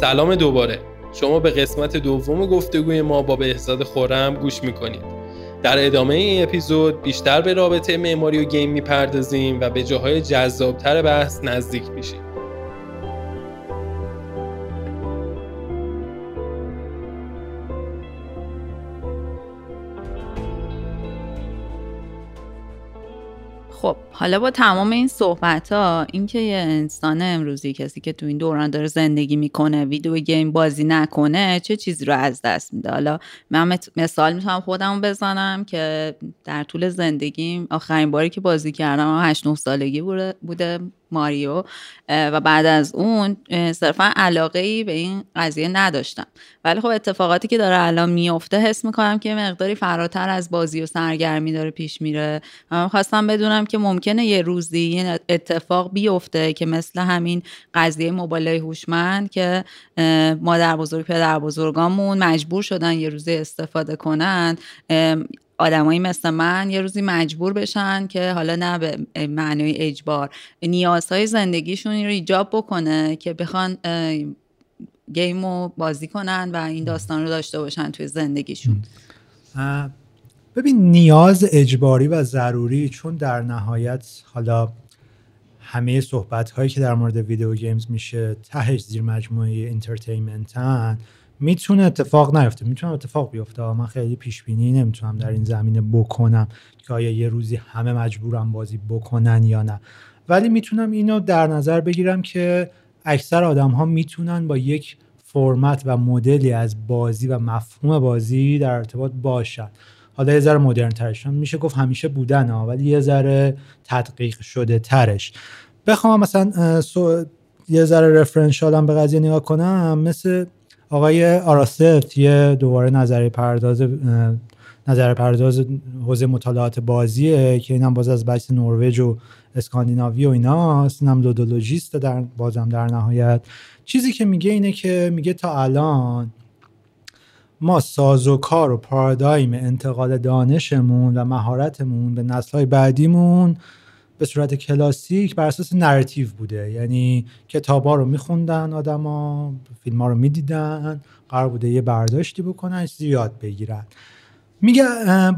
سلام دوباره. شما به قسمت دوم گفتگوی ما با بهزاد خورم گوش می‌کنید. در ادامه این اپیزود بیشتر به رابطه معماری و گیم می‌پردازیم و به جاهای جذابتر بحث نزدیک میشیم. حالا با تمام این صحبت ها اینکه یه انسان امروزی کسی که تو این دوران داره زندگی می‌کنه ویدیو گیم بازی نکنه چه چیزی رو از دست میده؟ حالا من مثال می‌تونم خودم بزنم که در طول زندگیم آخرین باری که بازی کردم 8 9 سالگی بوده. ماریو و بعد از اون صرفا علاقه ای به این قضیه نداشتم. ولی خب اتفاقاتی که داره الان میفته حس می‌کنم که مقداری فراتر از بازی و سرگرمی داره پیش میره. من خواستم بدونم که ممکنه یه روزی یه اتفاق بیفته که مثل همین قضیه موبایل هوشمند که مادر بزرگ پدر بزرگامون مجبور شدن یه روزی استفاده کنن. آدمایی مثل من یه روزی مجبور بشن که حالا نه به معنای اجبار نیازهای زندگیشون رو ایجاب بکنه که بخوان گیم رو بازی کنن و این داستان رو داشته باشن توی زندگیشون. ببین نیاز اجباری و ضروری چون در نهایت حالا همه صحبت هایی که در مورد video games میشه تهش زیر مجموعه entertainment ان می‌تونه اتفاق نیفته. می‌تونه اتفاق بیفته. من خیلی پیش بینی نمی‌تونم در این زمینه بکنم. که آیا یه روزی همه مجبورن بازی بکنن یا نه. ولی می‌تونم اینو در نظر بگیرم که اکثر آدم ها می‌تونن با یک فرمت و مدلی از بازی و مفهوم بازی در ارتباط باشن. حالا یه ذره مدرن ترشون میشه گفت همیشه بودن ها ولی یه ذره تدقیق شده ترش. بخوام مثلا یه ذره رفرنشالم به قضیه نگاه کنم. مثل آقای آراست یه دوباره نظری پرداز نظر پرداز حوزه مطالعات بازیه که اینم باز از بحث نروژ و اسکاندیناوی و ایناست. اینم لودولوژیست در بازم در نهایت. چیزی که میگه اینه که میگه تا الان ما ساز و کار و پارادایم انتقال دانشمون و مهارتمون به نسلهای بعدیمون به صورت کلاسیک بر اساس narrative بوده. یعنی کتابا رو میخوندن آدما فیلم ها رو می‌دیدن قرار بوده یه برداشتی بکنن یاد بگیرن. میگه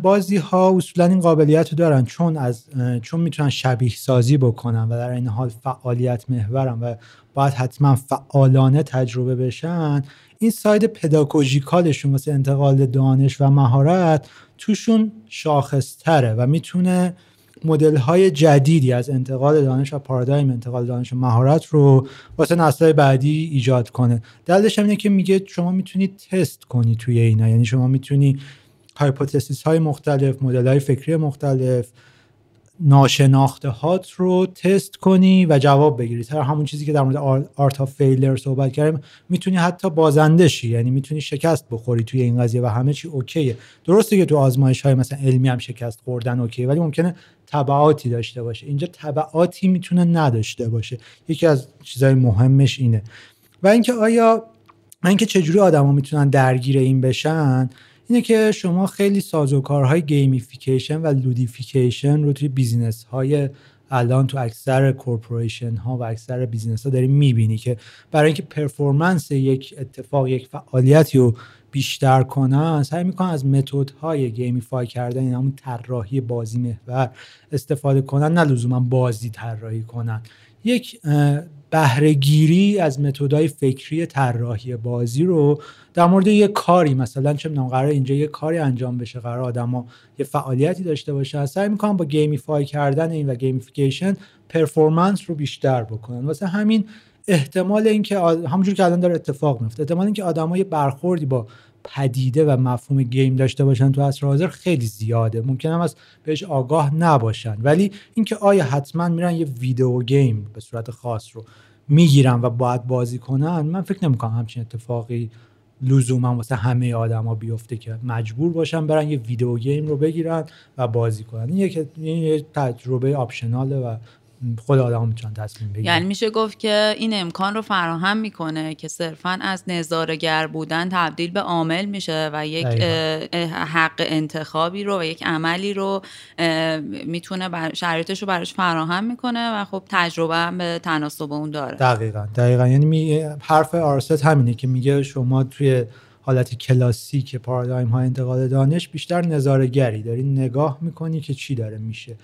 بازی ها اصولا این قابلیت رو دارن چون از چون می‌تونن شبیه سازی بکنن و در عین حال فعالیت محورن و باید حتما فعالانه تجربه بشن این side pedagogical شون مثل انتقال دانش و مهارت توشون شاخصتره و می‌تونه مدل های جدیدی از انتقال دانش و پارادایم انتقال دانش و مهارت رو واسه نسل بعدی ایجاد کنه. دلیلش اینه که میگه شما می‌تونید تست کنی توی اینا. یعنی شما می‌تونی hypothesis های مختلف مدل های فکری مختلف ناشناخته هات رو تست کنی و جواب بگیری. تر همون چیزی که در مورد art of failure صحبت کردیم. می‌تونی حتی بازنده شی. یعنی می‌تونی شکست بخوری توی این قضیه و همه چی okay ه. درسته که تو آزمایش های مثلا علمی هم شکست خوردن okay ه ولی ممکنه تبعاتی داشته باشه. اینجا تبعاتی می‌تونه نداشته باشه. یکی از چیزهای مهمش اینه. و اینکه آیا اینکه چجوری آدما می‌تونن درگیر این بشن؟ اینه که شما خیلی سازوکارهای gamification و ludification رو توی business های الان تو اکثر corporation ها و اکثر business ها داری می‌بینی که برای اینکه performance یک اتفاق یک فعالیتی رو بیشتر کنن سعی می‌کنن از متد های gamify کردن این همون طراحی بازی محور استفاده کنن نه لزوما بازی طراحی کنن. یک بهرهگیری از متدای فکری طراحی بازی رو در مورد یه کاری مثلا چه می‌دونم قرار اینجا یه کاری انجام بشه قرار آدما یه فعالیتی داشته باشه سعی می‌کنم با gamify کردن این و gamification performance رو بیشتر بکنن. واسه همین احتمال اینکه همونجور که الان داره اتفاق میفته احتمال اینکه آدما یه برخوردی با پدیده و مفهوم گیم داشته باشن تو عصر حاضر خیلی زیاده. ممکن هم از بهش آگاه نباشن. ولی اینکه آیا حتما میرن یه ویدیو گیم به صورت خاص رو می‌گیرن و باید بازی کنن؟ من فکر نمی‌کنم همچین اتفاقی لزوما واسه همه آدما بیفته که مجبور باشن برن یه ویدیو گیم رو بگیرن و بازی کنن. این یه تجربه آپشناله و خود آدم می‌تونن تصمیم بگیرن یعنی میشه گفت که این امکان رو فراهم می‌کنه که صرفا از نظارگر بودن تبدیل به عامل میشه و یک حق انتخابی رو و یک عملی رو می‌تونه بر شرایطش رو براش فراهم می‌کنه و خب تجربه هم به تناسب اون داره. دقیقا دقیقا. یعنی حرف آرست همینه که میگه شما توی حالت کلاسیک پارادایم های انتقال دانش بیشتر نظارگری داری. نگاه می‌کنی که چی داره میشه.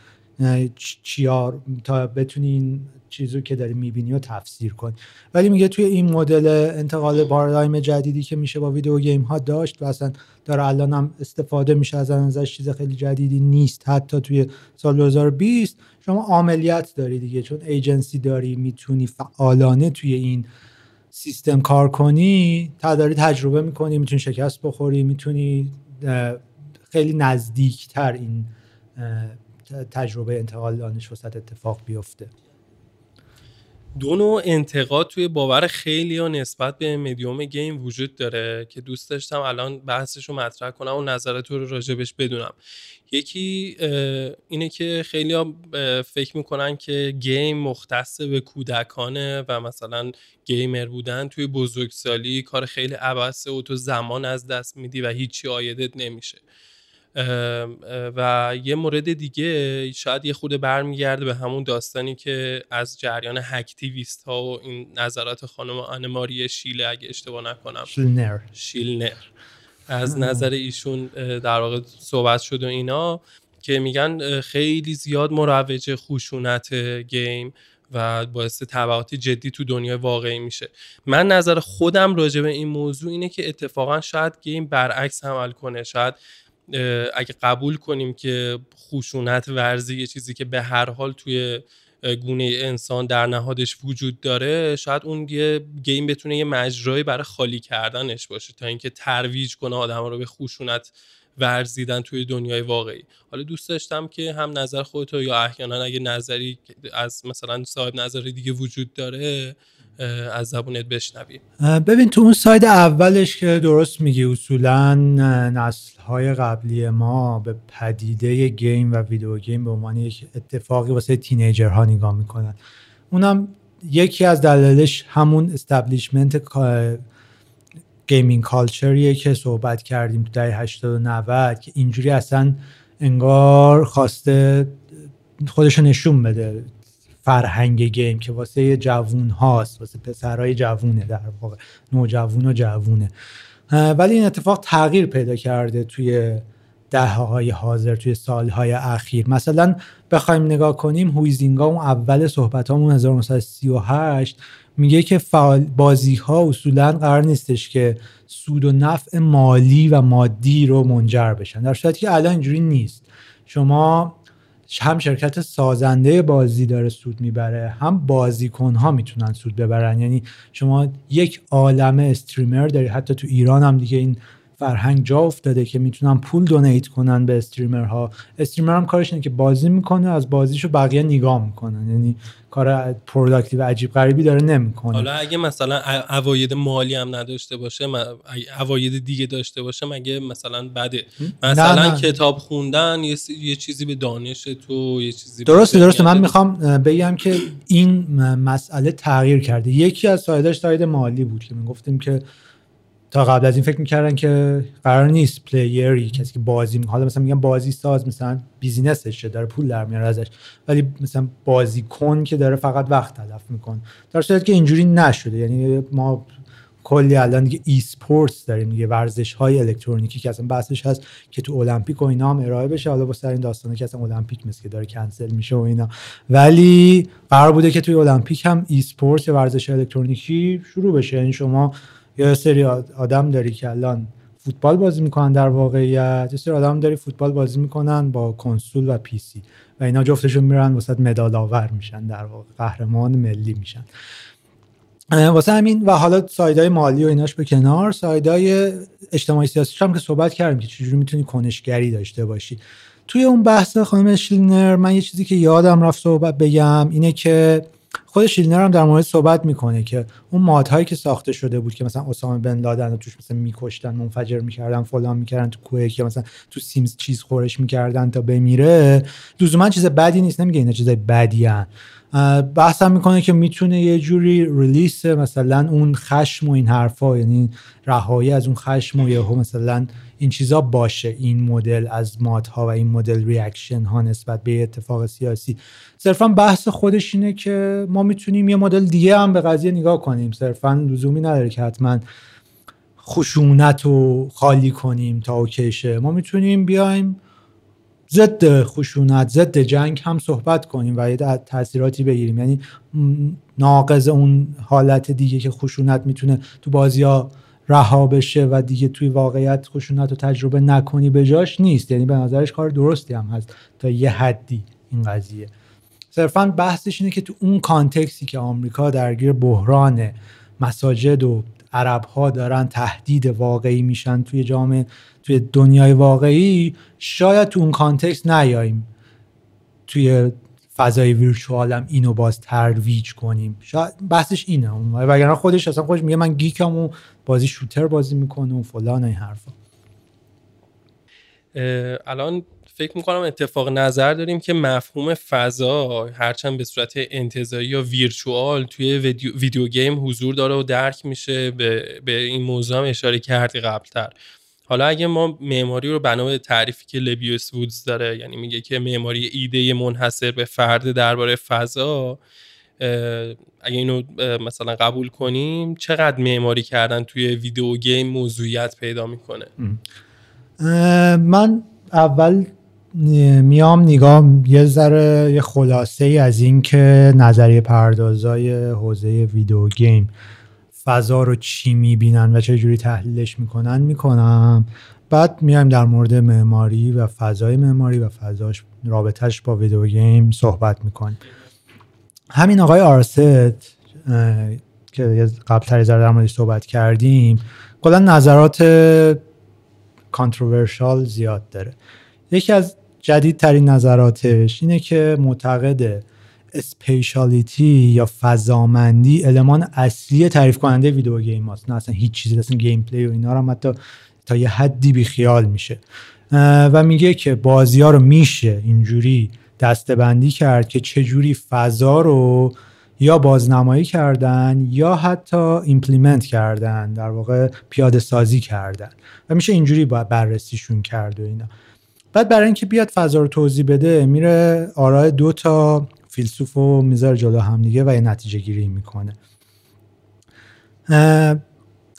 چیار تا بتونی این چیزو که داری می‌بینی و تفسیر کنی ولی میگه توی این مدل انتقال پارادایم جدیدی که میشه با ویدیو گیم ها داشت و اصلا داره الان هم استفاده میشه از ازش چیز خیلی جدیدی نیست. حتی توی سال 2020 شما عملیات داری دیگه چون ایجنسی داری می‌تونی فعالانه توی این سیستم کار کنی تا داری تجربه می‌کنی می‌تونی شکست بخوری می‌تونی خیلی نزدیکتر این تجربه انتقال دانش وسط اتفاق بیفته؟ دو نوع انتقاد توی باور خیلی ها نسبت به مدیوم گیم وجود داره که دوست داشتم الان بحثش رو مطرح کنم و نظرت رو راجبش بدونم. یکی اینه که خیلی ها فکر می‌کنن که گیم مختص به کودکانه و مثلا گیمر بودن. توی بزرگسالی کار خیلی عبسه و تو زمان از دست میدی و هیچی آیدت نمیشه. و یه مورد دیگه شاید یه خود برمیگرده به همون داستانی که از جریان hacktivist ها و این نظرات خانم آنماری شیله اگه اشتباه نکنم. شیلنر. شیلنر. از نظر ایشون در واقع صحبت شد و اینا که میگن خیلی زیاد مروج خشونت game و باعث تبعات جدی تو دنیای واقعی میشه. من نظر خودم راجع به این موضوع اینه که اتفاقا شاید game برعکس عمل کنه. شاید اگه قبول کنیم که خشونت ورزی یه چیزی که به هر حال توی گونه انسان در نهادش وجود داره شاید اون یه گیم بتونه یه مجرایی برای خالی کردنش باشه تا اینکه ترویج کنه آدم رو به خشونت ورزیدن توی دنیای واقعی. حالا دوست داشتم که هم نظر خودت یا احیانا اگه نظری از مثلا صاحب نظری دیگه وجود داره از زبونت بشنویم ببین تو اون ساید اولش که درست میگی اصولا نسل های قبلی ما به پدیده game و video game به عنوان یک اتفاقی واسه teenager ها نگاه می‌کنن. اونم یکی از دلایلش همون establishment gaming culture یه که صحبت کردیم تو دهه 80 و 90 که اینجوری اصلا انگار خواسته خودشو نشون بده. فرهنگ game که واسه جوون هاست واسه پسرهای جوونه در واقع. نوجوون و جوونه. ولی این اتفاق تغییر پیدا کرده توی دهه های حاضر توی سالهای اخیر. مثلا بخوایم نگاه کنیم هویزینگا اون اول صحبت همون 1938 میگه که فعال بازی ها اصولا قرار نیستش که سود و نفع مالی و مادی رو منجر بشن. در صورتی که الان اینجوری نیست. شما هم شرکت سازنده بازی داره سود می‌بره هم بازیکن ها می‌تونن سود ببرن. یعنی شما یک عالمه streamer داری حتی تو ایران هم دیگه این فرهنگ جا افتاده که می‌تونن پول donate کنن به streamer ها. streamer هم کارش اینه که بازی می‌کنه از بازیشو بقیه نگاه می‌کنن. یعنی کار productive عجیب غریبی داره نمی‌کنه. حالا اگه مثلا عواید مالی هم نداشته باشه عواید دیگه داشته باشه مگه مثلا بده مثلا نه نه. کتاب خوندن یه, یه چیزی به دانش تو یه چیزی درسته درسته. من می‌خوام بگم که این مسئله تغییر کرده. یکی از side اش side مالی بود که می‌گفتیم که تا قبل از این فکر می‌کردن که قرار نیست player ی کسی که بازی حالا مثلا میگن بازی ساز مثلا business شه داره پول در میاره ازش ولی مثلا بازی کن که داره فقط وقت تلف میکن در صورتی که اینجوری نشده. یعنی ما کلی الان دیگه esports داریم دیگه ورزش های الکترونیکی که اصلا بحثش هست که تو المپیک و اینا هم ارائه بشه. حالا با سر این داستانه که اصلا المپیک مثل که داره کنسل میشه و اینا. ولی قرار بوده که توی المپیک هم esports یا ورزش الکترونیکی شروع بشه. یعنی شما یه سری آدم داری که الان فوتبال بازی می‌کنن در واقعیت یه سری آدم داری فوتبال بازی می‌کنن با کنسول و PC و اینا جفتشون میرن واسه مدال آور میشن در واقع قهرمان ملی میشن. واسه همین و حالا side ای مالی و ایناش به کنار. side ای اجتماعی سیاسی هم که صحبت کردیم که چجوری می‌تونی کنشگری داشته باشی. توی اون بحث خانم شلینر من یه چیزی که یادم رفت صحبت بگم اینه که خود شیلنر هم در مورد صحبت می‌کنه که اون مادهایی که ساخته شده بود که مثلا اسامه بن لادن رو توش مثلا میکشتن منفجر می‌کردن فلان می‌کردن تو کوه که مثلا تو سیمز چیز خورش می‌کردن تا بمیره لزوما چیز بدی نیست نمیگه اینا چیزای بدی هن. بحثم می‌کنه که می‌تونه یه جوری ریلیس مثلا اون خشم و این حرفا یعنی رهایی از اون خشم و یهو مثلا این چیزا باشه این مدل از مادها و این مدل ریاکشن ها نسبت به اتفاق سیاسی. صرفا بحث خودش اینه که ما می‌تونیم یه مدل دیگه هم به قضیه نگاه کنیم. صرفا لزومی نداره که حتما خشونت رو خالی کنیم تا اوکیشه. ما می‌تونیم بیایم ضد خشونت ضد جنگ هم صحبت کنیم و یه تاثیراتی بگیریم. یعنی ناقض اون حالت دیگه که خشونت می‌تونه تو بازی ها رها بشه و دیگه توی واقعیت خشونت رو تجربه نکنی به جاش نیست. یعنی به نظرش کار درستی هم هست تا یه حدی این قضیه. صرفا بحثش اینه که تو اون context ی که آمریکا درگیر بحران مساجد و عرب ها دارن تهدید واقعی میشن توی جامعه توی دنیای واقعی شاید تو اون context نیاییم. توی فضای virtual هم اینو باز ترویج کنیم. شاید بحثش اینه. وگرنه خودش اصلا خودش میگه من geek م و بازی شوتر بازی می‌کنه و فلان این حرفا. الان فکر می‌کنم اتفاق نظر داریم که مفهوم فضا هرچند به صورت انتظایی یا ویرچوال توی ویدیو, ویدیو گیم حضور داره و درک میشه به, به این موضوع هم اشاره کردی قبلتر. حالا اگه ما معماری رو بنا به تعریفی که لبیوس وودز داره یعنی میگه که معماری ایده منحصر به فرد درباره فضا اگه اینو مثلا قبول کنیم چقدر معماری کردن توی video game موضوعیت پیدا می‌کنه؟ من اول میام نگاه یه ذره یه خلاصه ای از این که نظریه پردازای حوزه video game فضا رو چی می‌بینن و چه جوری تحلیلش می‌کنن می‌کنم. بعد میایم در مورد معماری و فضای معماری و فضاش رابطهش با video game صحبت می‌کنیم. همین آقای آرسث که قبل تر در موردش صحبت کردیم کلا نظرات controversial زیاد داره. یکی از جدیدترین نظراتش اینه که معتقده spatiality یا فضامندی element اصلی تعریف کننده video game هست نه اصلا هیچ چیزی اصلا gameplay و اینا رو حتی تا یه حدی بی خیال میشه و میگه که بازی ها رو میشه اینجوری دستبندی کرد که چجوری فضا رو یا بازنمایی کردن یا حتی implement کردن در واقع پیاده سازی کردن. و میشه اینجوری بررسیشون کرد و اینا. بعد برای اینکه بیاد فضا رو توضیح بده میره آرای دو تا فیلسوف رو می‌ذاره جلو هم دیگه و یه نتیجه گیری می‌کنه.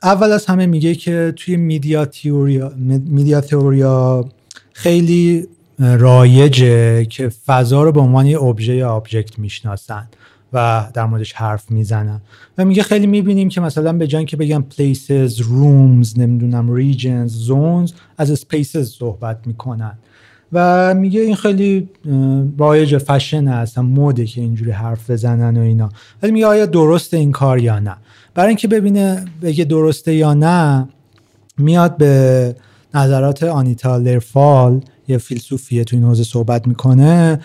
اول از همه میگه که توی media theory ا, media theory ا خیلی رایجه که فضا رو به عنوان یه ابژه یا object می‌شناسن. و در موردش حرف می‌زنن و میگه خیلی می‌بینیم که مثلا به جای که بگم places, rooms, نمی‌دونم regions, zones از spaces صحبت می‌کنن. و میگه این خیلی رایج فشن هستن موده که اینجوری حرف بزنن و اینا. ولی میگه آیا درسته این کار یا نه؟ برای اینکه ببینه بگه درسته یا نه میاد به نظرات آنیتا لفال یه فیلسوفیه تو این حوزه صحبت می‌کنه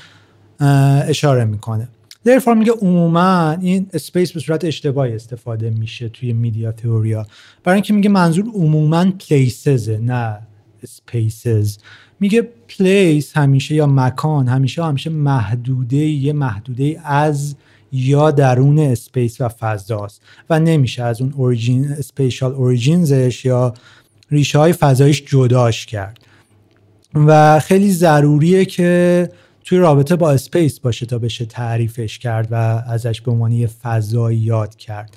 اشاره می‌کنه. لفال میگه عموما این space به صورت اشتباهی استفاده میشه توی media theory ا. برای اینکه میگه منظور عموما places نه spaces میگه place همیشه یا مکان همیشه همیشه محدوده یه محدوده از یا درون space و فضاست و نمیشه از اون origin spatial origins ش یا ریشه های فضایش جداش کرد. و خیلی ضروریه که توی رابطه با space باشه تا بشه تعریفش کرد و ازش به عنوان یه فضایی یاد کرد.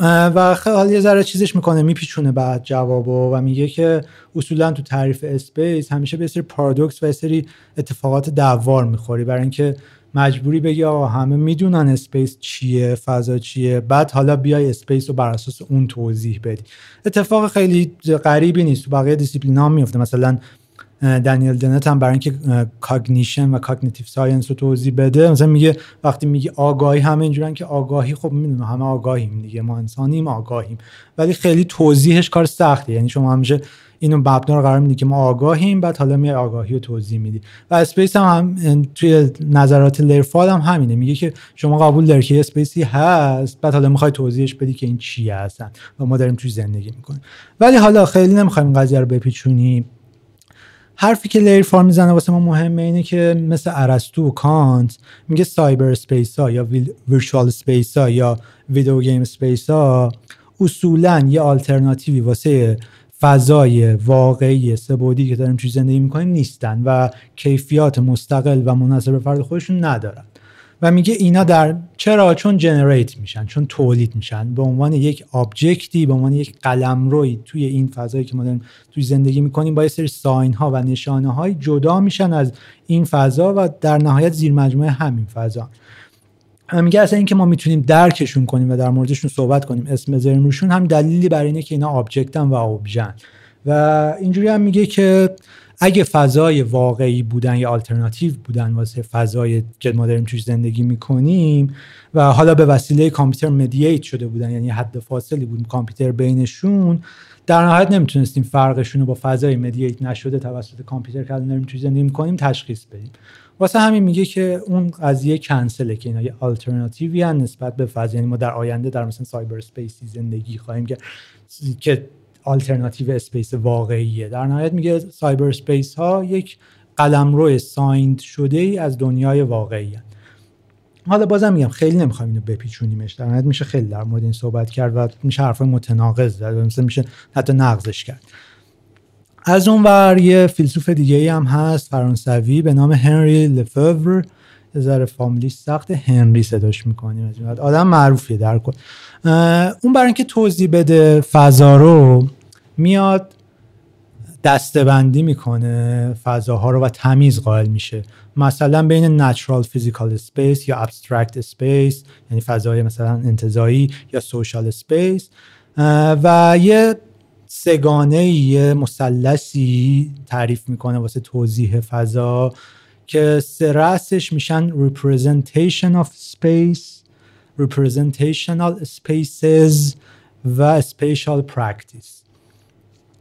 و حالا یه ذره چیزش می‌کنه میپیچونه بعد جوابو و میگه که اصولا تو تعریف space همیشه به سری پارادوکس و سری اتفاقات دوار می‌خوری. برای اینکه مجبوری بگی آقا همه می‌دونن space چیه فضا چیه بعد حالا بیای space رو بر اساس اون توضیح بدی. اتفاق خیلی غریبی نیست تو بقیه دیسیپلین ها میفته مثلا دنیل دنت هم برای اینکه cognition و cognitive science رو توضیح بده. مثلا میگه وقتی میگه آگاهی همه اینجورن که آگاهی خب می‌دونم همه آگاهیم دیگه. ما انسانیم آگاهیم. ولی خیلی توضیحش کار سخته. یعنی شما همیشه اینو مبنا رو قرار میدی که ما آگاهیم بعد حالا میای آگاهی رو توضیح میدی. و space هم, هم توی نظرات لیرفال هم همینه. میگه که شما قبول داری که space ی هست بعد حالا می‌خوای توضیحش بدی که این چیه هستن و ما داریم توی زندگی می‌کنیم. ولی حالا خیلی نمی‌خوایم قضیه رو بپیچونیم. حرفی که لیرفال می‌زنه واسه ما مهمه اینه که مثل ارسطو و کانت میگه cyberspace ها یا virtual space ها یا video game space ها اصولا یه آلترناتیوی واسه فضای واقعی سبودی که داریم توی زندگی می‌کنیم نیستن و کیفیات مستقل و مناسب فرد خودشون ندارن. و میگه اینا در چرا؟ چون جنریت میشن چون تولید میشن. به عنوان یک آبجکتی به عنوان یک قلمروی توی این فضایی که ما داریم توی زندگی می‌کنیم با یه سری ساین ها و نشانه های جدا میشن از این فضا و در نهایت زیر مجموعه همین فضا. میگه اصلا اینکه ما می‌تونیم درکشون کنیم و در موردشون صحبت کنیم اسم بذاریم روشون هم دلیلی برای اینه که اینا آبجکتن و اوبژن و اینجوری هم میگه که اگه فضای واقعی بودن یا آلترناتیو بودن واسه فضای که ما داریم توش زندگی می‌کنیم و حالا به وسیله کامپیوتر مدییت شده بودن یعنی حد فاصلی بود کامپیوتر بینشون در نهایت نمی‌تونستیم فرقشون رو با فضای مدییت نشده توسط کامپیوتر که داریم توش زندگی می‌کنیم تشخیص بدیم. واسه همین میگه که اون قضیه کنسله که اینا یه آلترناتیوی نسبت به فضا یعنی ما در آینده در مثلا cyberspace ی زندگی خواهیم که که آلترناتیو space واقعیه. در نهایت میگه cyberspace ها یک قلمرو سایند شده ای از دنیای واقعی هست. حالا بازم میگم خیلی نمی‌خوایم اینو بپیچونیمش. در نهایت میشه خیلی در مورد این صحبت کرد و میشه حرفای متناقض زد میشه حتی نقضش کرد. از اون ور یه فیلسوف دیگه ای هم هست فرانسوی به نام هنری لوفور یه ذره فامیلی سخت هنری صداش می‌کنیم آدم معروفیه در کل. اون برای اینکه توضیح بده فضا رو میاد دسته‌بندی می‌کنه فضاها رو و تمیز قائل میشه. مثلا بین natural physical space یا abstract space یعنی فضای مثلا انتزاعی یا social space و یه سگانه یه مثلثی تعریف می‌کنه واسه توضیح فضا. که سرسش میشن representation of space representational spaces و spatial practice.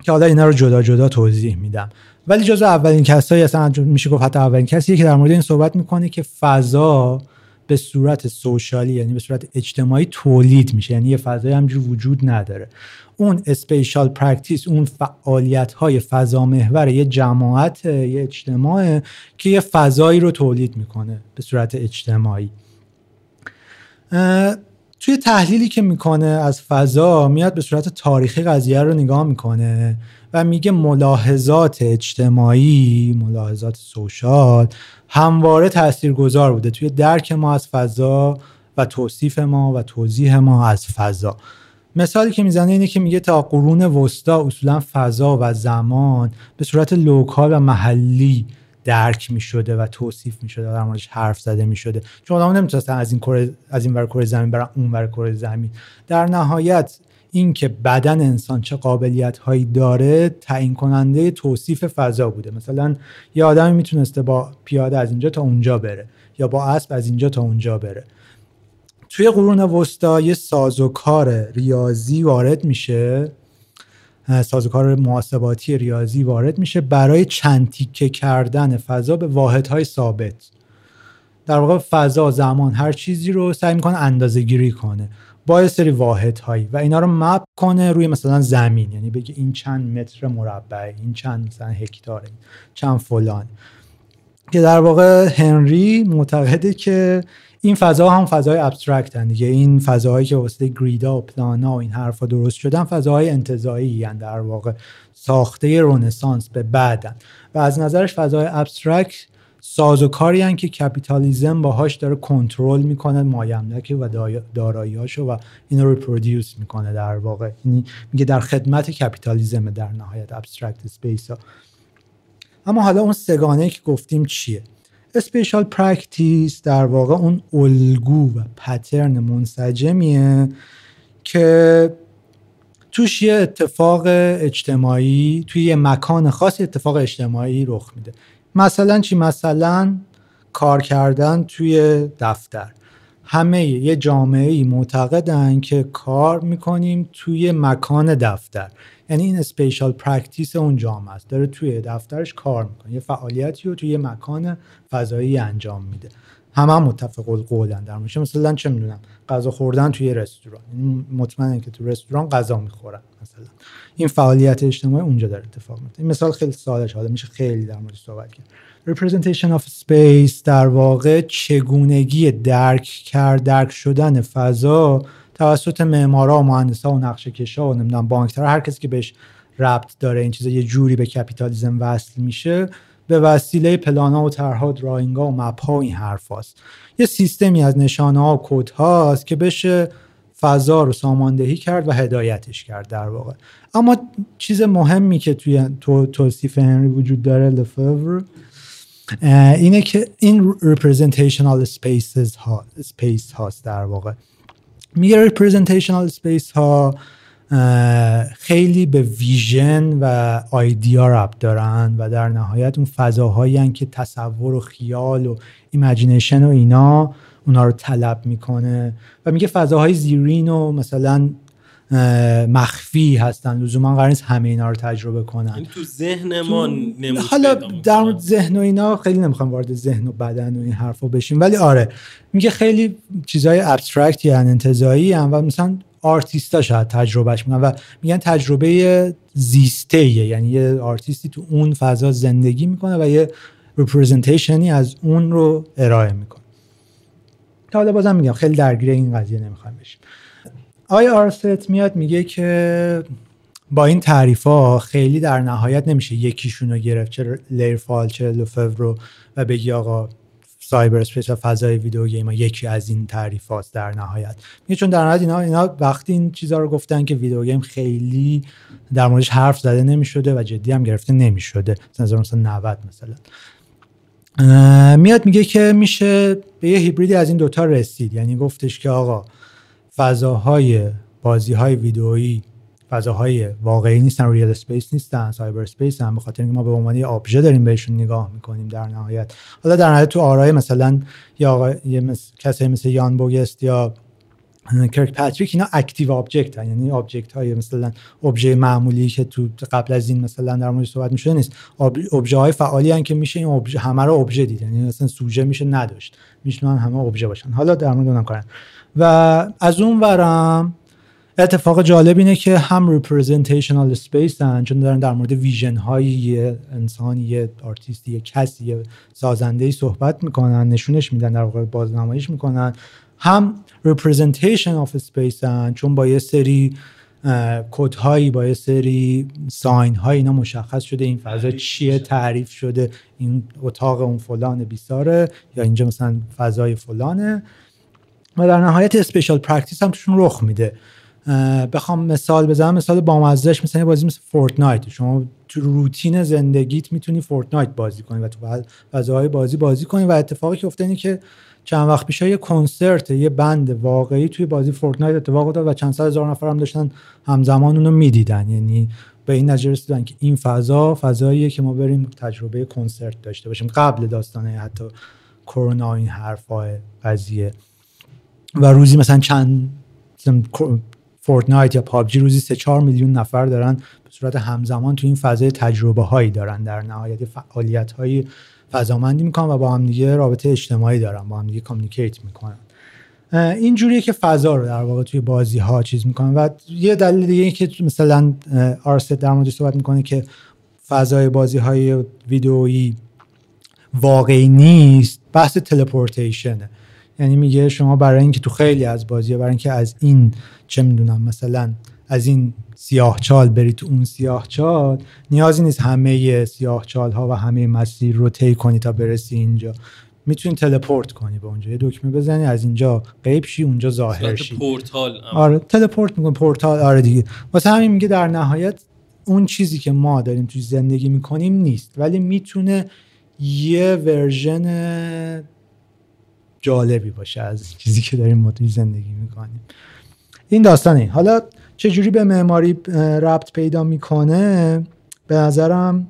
که حالا اینا رو جدا جدا توضیح میدم. ولی جزو اولین کسایی اصلا میشه گفت حتی اولین کسیه که در مورد این صحبت می‌کنه که فضا به صورت سوشالی یعنی به صورت اجتماعی تولید میشه. یعنی یه فضای همجور وجود نداره. اون spatial practice اون فعالیت های فضا محور یه جماعت یه اجتماع که یه فضایی رو تولید می‌کنه به صورت اجتماعی. توی تحلیلی که می‌کنه از فضا میاد به صورت تاریخی قضیه رو نگاه می‌کنه و میگه ملاحظات اجتماعی ملاحظات social همواره تاثیرگذار بوده توی درک ما از فضا و توصیف ما و توضیح ما از فضا. مثالی که می‌زنه اینه که میگه تا قرون وسطا اصولا فضا و زمان به صورت لوکال و محلی درک می شده و توصیف می شده در موردش حرف زده می شده چون آدم نمی‌تونستن از این کره از این ور کره زمین برن اون ور کره زمین. در نهایت اینکه بدن انسان چه قابلیت هایی داره تعیین کننده توصیف فضا بوده. مثلا یه آدمی می‌تونسته با پیاده از اینجا تا اونجا بره یا با اسب از اینجا تا اونجا بره. توی قرون وسطا یه سازوکار ریاضی وارد میشه. سازوکار محاسباتی ریاضی وارد میشه برای چند تیکه کردن فضا به واحدهای ثابت. در واقع فضا زمان هر چیزی رو سعی می‌کنه اندازه گیری کنه. با یه سری واحدهایی و اینا رو مپ کنه روی مثلا زمین. یعنی بگه این چند متر مربع این چند مثلا هکتار چند فلان. که در واقع هنری معتقده که این فضا هم فضای abstract دیگه. این فضاهایی که واسه grid ا و پلانا و این حرفا درست شدن فضاهای انتزاعی در واقع. ساخته رونسانس به بعدن. و از نظرش فضای abstract سازوکاری که کپیتالیزم باهاش داره کنترل می‌کنه مایملک و داراییاشو و اینو reproduce می‌کنه در واقع. یعنی میگه در خدمت کپیتالیزم در نهایت abstract space ها. اما حالا اون سه‌گانه که گفتیم چیه؟ spatial practice در واقع اون الگو و pattern منسجمیه که توش یه اتفاق اجتماعی توی یه مکان خاص اتفاق اجتماعی رخ میده. مثلا چی؟ مثلا کار کردن توی دفتر. همه یه جامعه ای معتقدن که کار می‌کنیم توی مکان دفتر. یعنی این spatial practice اون جامعه است. داره توی دفترش کار می‌کنه. یه فعالیتی رو توی یه مکان فضایی انجام میده. همه هم متفق‌القولن در موردش مثلا چه می‌دونم غذا خوردن توی رستوران. یعنی مطمئنه که تو رستوران غذا می‌خورن مثلا. این فعالیت اجتماعی اونجا داره اتفاق میفته مثال خیلی سادهش حالا میشه خیلی در موردش صحبت کرد. Representation of space در واقع چگونگی درک کرد درک شدن فضا توسط معمارا و مهندسا و نقشه کشا و نمی‌دونم بانکدارا هر کسی که بهش ربط داره این چیزا یه جوری به کپیتالیزم وصل میشه به وسیله پلانا و طرحها drawing ا و map ها و این حرف هاست. یه سیستمی از نشانه ها و کد هاست که بشه فضا رو ساماندهی کرد و هدایتش کرد در واقع اما چیز مهمی که توی تو توصیف هنری وجود داره لوفور اینه که این representational spaces ها space هاست در واقع. میگه representational space ها خیلی به vision و idea ربط دارن و در نهایت اون فضاهایی که تصور و خیال و imagination و اینا اونا رو طلب می‌کنه. و میگه فضاهای زیرین و مثلا مخفی هستن. لزوما قرار نیست همه اینا رو تجربه کنن. این تو ذهن ما حالا در مورد ذهن و اینا خیلی نمی‌خوام وارد ذهن و بدن و این حرفا بشیم. ولی آره میگه خیلی چیزای abstract یعنی انتزاعی هم و مثلا آرتیستا شاید تجربهش می‌کنن و میگن تجربه زیسته یعنی یه آرتیستی تو اون فضا زندگی می‌کنه و یه representation ی از اون رو ارائه می‌کنه. تا حالا بازم میگم خیلی درگیر این قضیه نمی‌خوایم بشیم. آی آرست میاد میگه که با این تعریف ها خیلی در نهایت نمیشه یکیشون رو گرفت چه لیرفال چه لوفور و بگی آقا cyberspace و فضای video game یکی از این تعریف هاست در نهایت. میگه چون در نهایت اینا, اینا وقتی این چیزها رو گفتن که video game خیلی در موردش حرف زده نمی‌شده و جدی هم گرفته نمی‌شده. مثلا مثلا 90 مثلا. میاد میگه که میشه به یه هیبریدی از این دوتا رسید. یعنی گفتش که آقا فضاهای بازی های ویدئویی فضاهای واقعی نیستن real space نیستن cyber space هم به اینکه ما به عنوان یه ابژه داریم بهشون نگاه می‌کنیم در نهایت. حالا در نهایت تو آرای مثلا یا مثل کسی مثل ایان بوگست یا کرک پاتریک اینا active object هن. یعنی object های مثلا ابژه معمولی که تو قبل از این مثلا در مورد صحبت میشه نیست. ابژه های فعالی هن که میشه این ابژه همه رو ابژه دید. یعنی مثلا سوژه میشه نداشت. میشنن همه ابژه باشن. حالا در مورد اونم کارن. و از اون ورم اتفاق جالب اینه که هم representational space هن چون دارن در مورد vision های یه انسان یه آرتیست یه کسی یه سازنده صحبت می‌کنن نشونش میدن در واقع بازنمایش می‌کنن. هم representation of space هن چون با یه سری کد هایی با یه سری sign هایی اینا مشخص شده این فضا چیه تعریف شده این اتاق اون فلان بیماره یا اینجا مثلا فضای فلانه. و در نهایت spatial practice هم توشون رخ میده. بخوام مثال بزنم مثال بامزهش مثلا بازی مثل فورتنایت شما تو روتین زندگیت می‌تونی فورتنایت بازی کنی و تو فضاهای بازی بازی کنی و اتفاقی که افتاد که چند وقت پیش یه کنسرت یه band واقعی توی بازی فورتنایت اتفاق افتاد و چند صد هزار نفر هم داشتن همزمان اونو می‌دیدن. یعنی به این نتیجه رسیدن که این فضا فضاییه که ما بریم تجربه کنسرت داشته باشیم قبل داستانه حتی کرونا این حرفای قضیه. و روزی مثلا چند فورتنایت یا پابجی روزی 3 4 میلیون نفر دارن به صورت همزمان تو این فضای تجربه هایی دارن. در نهایت فعالیت هایی فضامندی می‌کنن و با هم دیگه رابطه اجتماعی دارن با هم دیگه کامیکیت می‌کنن. این جوریه که فضا رو در واقع توی بازی ها چیز می‌کنن و یه دلیل دیگه که مثلا آرست در مورد صحبت می‌کنه که فضای بازی های ویدئویی واقعی نیست بحث تلپورتیشنه یعنی میگه شما برای اینکه تو خیلی از بازی برای اینکه از این چه می‌دونم مثلا از این سیاه چال بری تو اون سیاه چال نیازی نیست همه سیاه چال ها و همه مسیر رو طی کنی تا برسی اینجا. می‌تونی teleport کنی به اونجا. یه دکمه بزنی از اینجا غیب شی اونجا ظاهر شی. پورتال آره teleport می‌کنه پورتال آره دیگه. واسه همین میگه در نهایت اون چیزی که ما داریم توی زندگی می‌کنیم نیست. ولی می‌تونه یه version جالبی باشه از چیزی که داریم ما توی زندگی می‌کنیم. این داستانه حالا چجوری به معماری ربط پیدا می‌کنه؟ به نظرم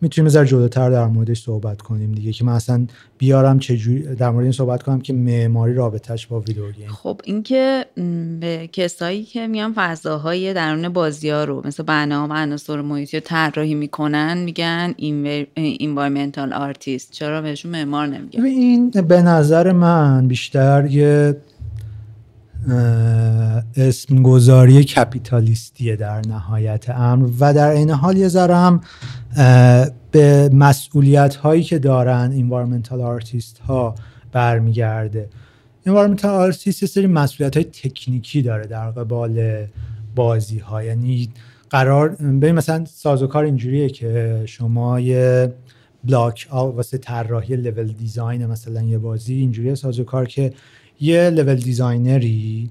می‌تونیم ذره جلوتر در موردش صحبت کنیم دیگه که من اصلا بیارم چجوری در مورد این صحبت کنم که معماری رابطش با video game. خب اینکه به کسایی که میان فضاهای درون بازی ها رو مثل بنا و عناصر محیطی رو طراحی می‌کنن میگن environmental artist چرا بهشون معمار نمیگن؟ این به نظر من بیشتر یه اسمگذاری capitalistی‌ه در نهایت امر. و در این حال یه ذره هم به مسئولیت هایی که دارن environmental artist ها برمیگرده. environmental artist یه سری مسئولیت های تکنیکی داره در قبال بازی ها یعنی قرار ببین مثلا سازوکار اینجوریه که شما یه block واسه طراحی level design مثلا یه بازی اینجوریه سازوکار که یه level designer ی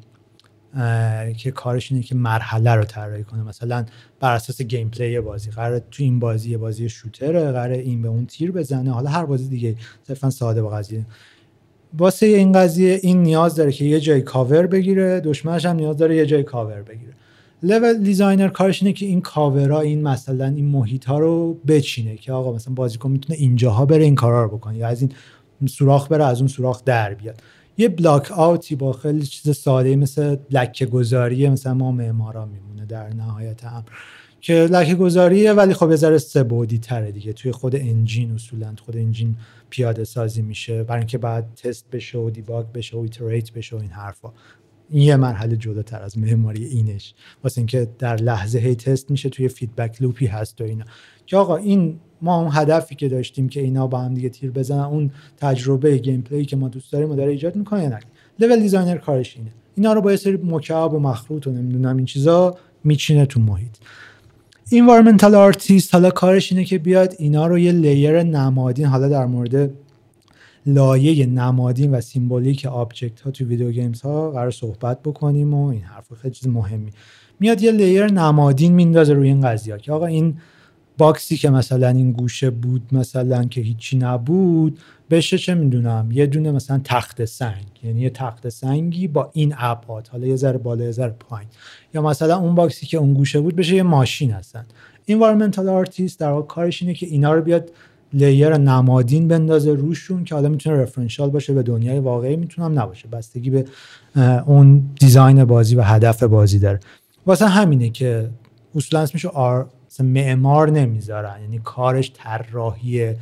که کارش اینه که مرحله رو طراحی کنه. مثلا بر اساس gameplay بازی قرار تو این بازی بازی shooter ه قرار این به اون تیر بزنه. حالا هر بازی دیگه صرفا ساده با قضیه. واسه این قضیه این نیاز داره که یه جای کاور بگیره دشمنش هم نیاز داره یه جای کاور بگیره. level designer کارش اینه که این کاورا این مثلا این محیط ها رو بچینه که آقا مثلا بازیکن می‌تونه اینجاها بره این کارا رو بکنه. یا از این سوراخ بره از اون سوراخ در بیاد. یه block out ی با خیلی چیز ساده مثل لکه گذاری مثلا ما معمارا میمونه در نهایت هم که لکه گذاریه ولی خب یه ذره ساده تره دیگه. توی خود engine اصولا خود engine پیاده سازی میشه. برای اینکه بعد تست بشه و debug بشه و iterate بشه و این حرفا. این یه مرحله جلوتر از معماری اینش. واسه اینکه در لحظه هی تست میشه توی feedback loop ی هست و اینا. که آقا این ما اون هدفی که داشتیم که اینا با هم دیگه تیر بزنن اون تجربه gameplay که ما دوست داریم و داره ایجاد می‌کنه نه. level designer کارش اینه. اینا رو با یه سری مکعب و مخروط و نمی‌دونم این چیزا میچینه تو محیط. environmental artist حالا کارش اینه که بیاد اینا رو یه layer نمادین حالا در مورد لایه نمادین و symbolic object ها تو video games ها قرار صحبت بکنیم و این حرف خیلی چیز مهمی. میاد یه layer نمادین میندازه روی این قضیه که آقا این box ی که مثلا این گوشه بود مثلا که هیچی نبود بشه چه می‌دونم؟ یه دونه مثلا تخت سنگ. یعنی یه تخت سنگی با این ابعاد. حالا یه ذره بالا یه ذره پایین. یا مثلا اون box ی که اون گوشه بود بشه یه ماشین هستن. environmental artist در واقع کارش اینه که اینا رو بیاد layer نمادین بندازه روشون که حالا می‌تونه referential باشه به دنیای واقعی می‌تونم نباشه. بستگی به اون design بازی و هدف بازی داره. واسه همینه که اصولا اسمشو آر معمار نمی‌ذارن. یعنی کارش طراحی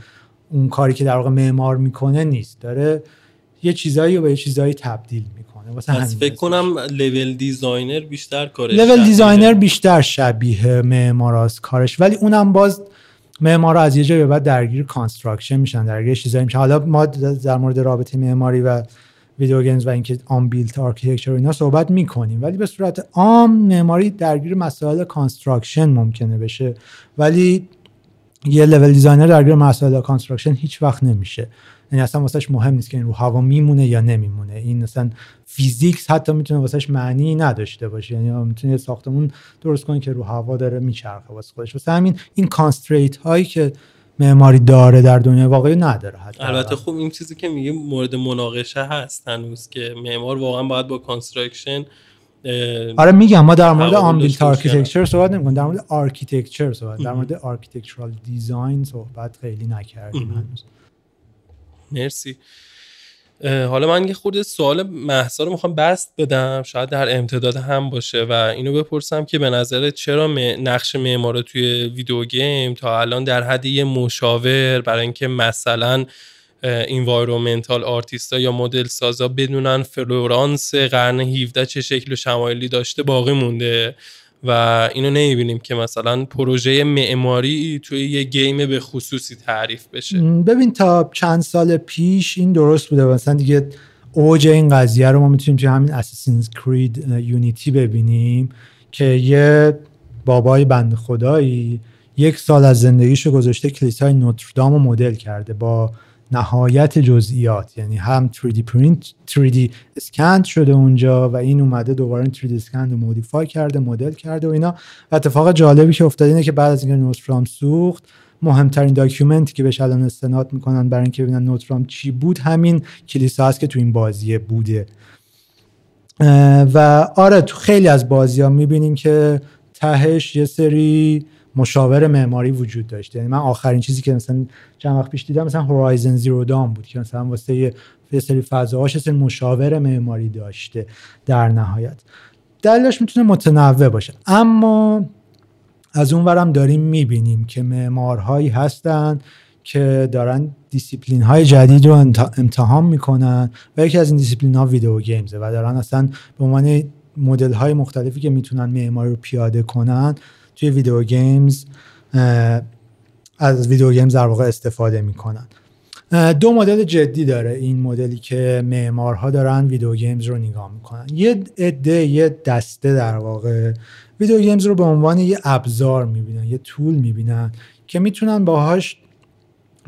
اون کاری که در واقع معمار می‌کنه نیست. داره یه چیزایی رو به یه چیزایی تبدیل می‌کنه. واسه پس فکر کنم level designer بیشتر کارش level designer بیشتر شبیه معماراست کارش. ولی اونم باز معمارا از یه جایی به بعد درگیر construction میشن درگیر چیزایی میشن. حالا ما در مورد رابطه معماری و video games و اینکه unbuilt architecture اینا صحبت می‌کنیم. ولی به صورت عام معماری درگیر مسائل construction ممکنه بشه. ولی یه level designer درگیر مسائل construction هیچ وقت نمیشه. یعنی اصلا واسهش مهم نیست که این رو هوا میمونه یا نمیمونه. این مثلا physics حتی می‌تونه واسهش معنی نداشته باشه. یعنی می‌تونه ساختمون درست کنه که رو هوا داره میچرخه واسه خودش. واسه همین این constraint هایی که معماری داره در دنیا واقعی نداره حتی. البته خوب این چیزی که میگه مورد مناقشه هست هنوز که معمار واقعا باید با construction آره میگم ما در مورد unbuilt architecture صحبت نمی‌کنیم. در مورد architecture صحبت در مورد architectural design صحبت خیلی نکردیم هنوز. مرسی. حالا من یه خورده سوال مهسا رو می‌خوام بسط بدم. شاید در امتداد هم باشه و اینو بپرسم که به نظر چرا نقش معمار توی video game تا الان در حد یه مشاور برای اینکه مثلا environmental artist ا یا مدل سازا بدونن فلورانس قرن 17 چه شکل و شمایلی داشته باقی مونده. و اینو نمی‌بینیم که مثلا پروژه معماری توی یه game به خصوصی تعریف بشه. ببین تا چند سال پیش این درست بوده. مثلا دیگه اوج این قضیه رو ما می‌تونیم توی همین Assassin's Creed Unity ببینیم که یه بابای بنده خدایی یک سال از زندگیشو گذاشته کلیسای نوتردام رو مدل کرده با نهایت جزئیات. یعنی هم 3D پرینت 3D scanned شده اونجا و این اومده دوباره 3D scanned رو modify کرده مدل کرده و اینا. و اتفاق جالبی که افتاد اینه که بعد از اینکه نوتردام سوخت مهمترین document ی که بهش الان استناد می‌کنن برای اینکه ببینن نوتردام چی بود همین کلیسا هست که تو این بازی بوده. و آره تو خیلی از بازی ها می‌بینیم که تهش یه سری مشاور معماری وجود داشته یعنی من آخرین چیزی که مثلا چند وقت پیش دیدم مثلا Horizon Zero Dawn بود که مثلا واسه یه سری فضاهاش مشاور معماری داشته در نهایت. دلیلش می‌تونه متنوع باشه. اما از اون ورم داریم می‌بینیم که معمارهایی هستن که دارن دیسیپلین های جدید رو امتحان می‌کنن و یکی از این دیسیپلین ها video games ه و دارن اصلا به عنوان مدل های مختلفی که می‌تونن معماری رو پیاده کنن توی video games از video games در واقع استفاده می‌کنن. دو مدل جدی داره این مدلی که معمارها دارن video games رو نگاه می‌کنن. یه عده یه دسته در واقع video games رو به عنوان یه ابزار می‌بینن یه tool می‌بینن که می‌تونن باهاش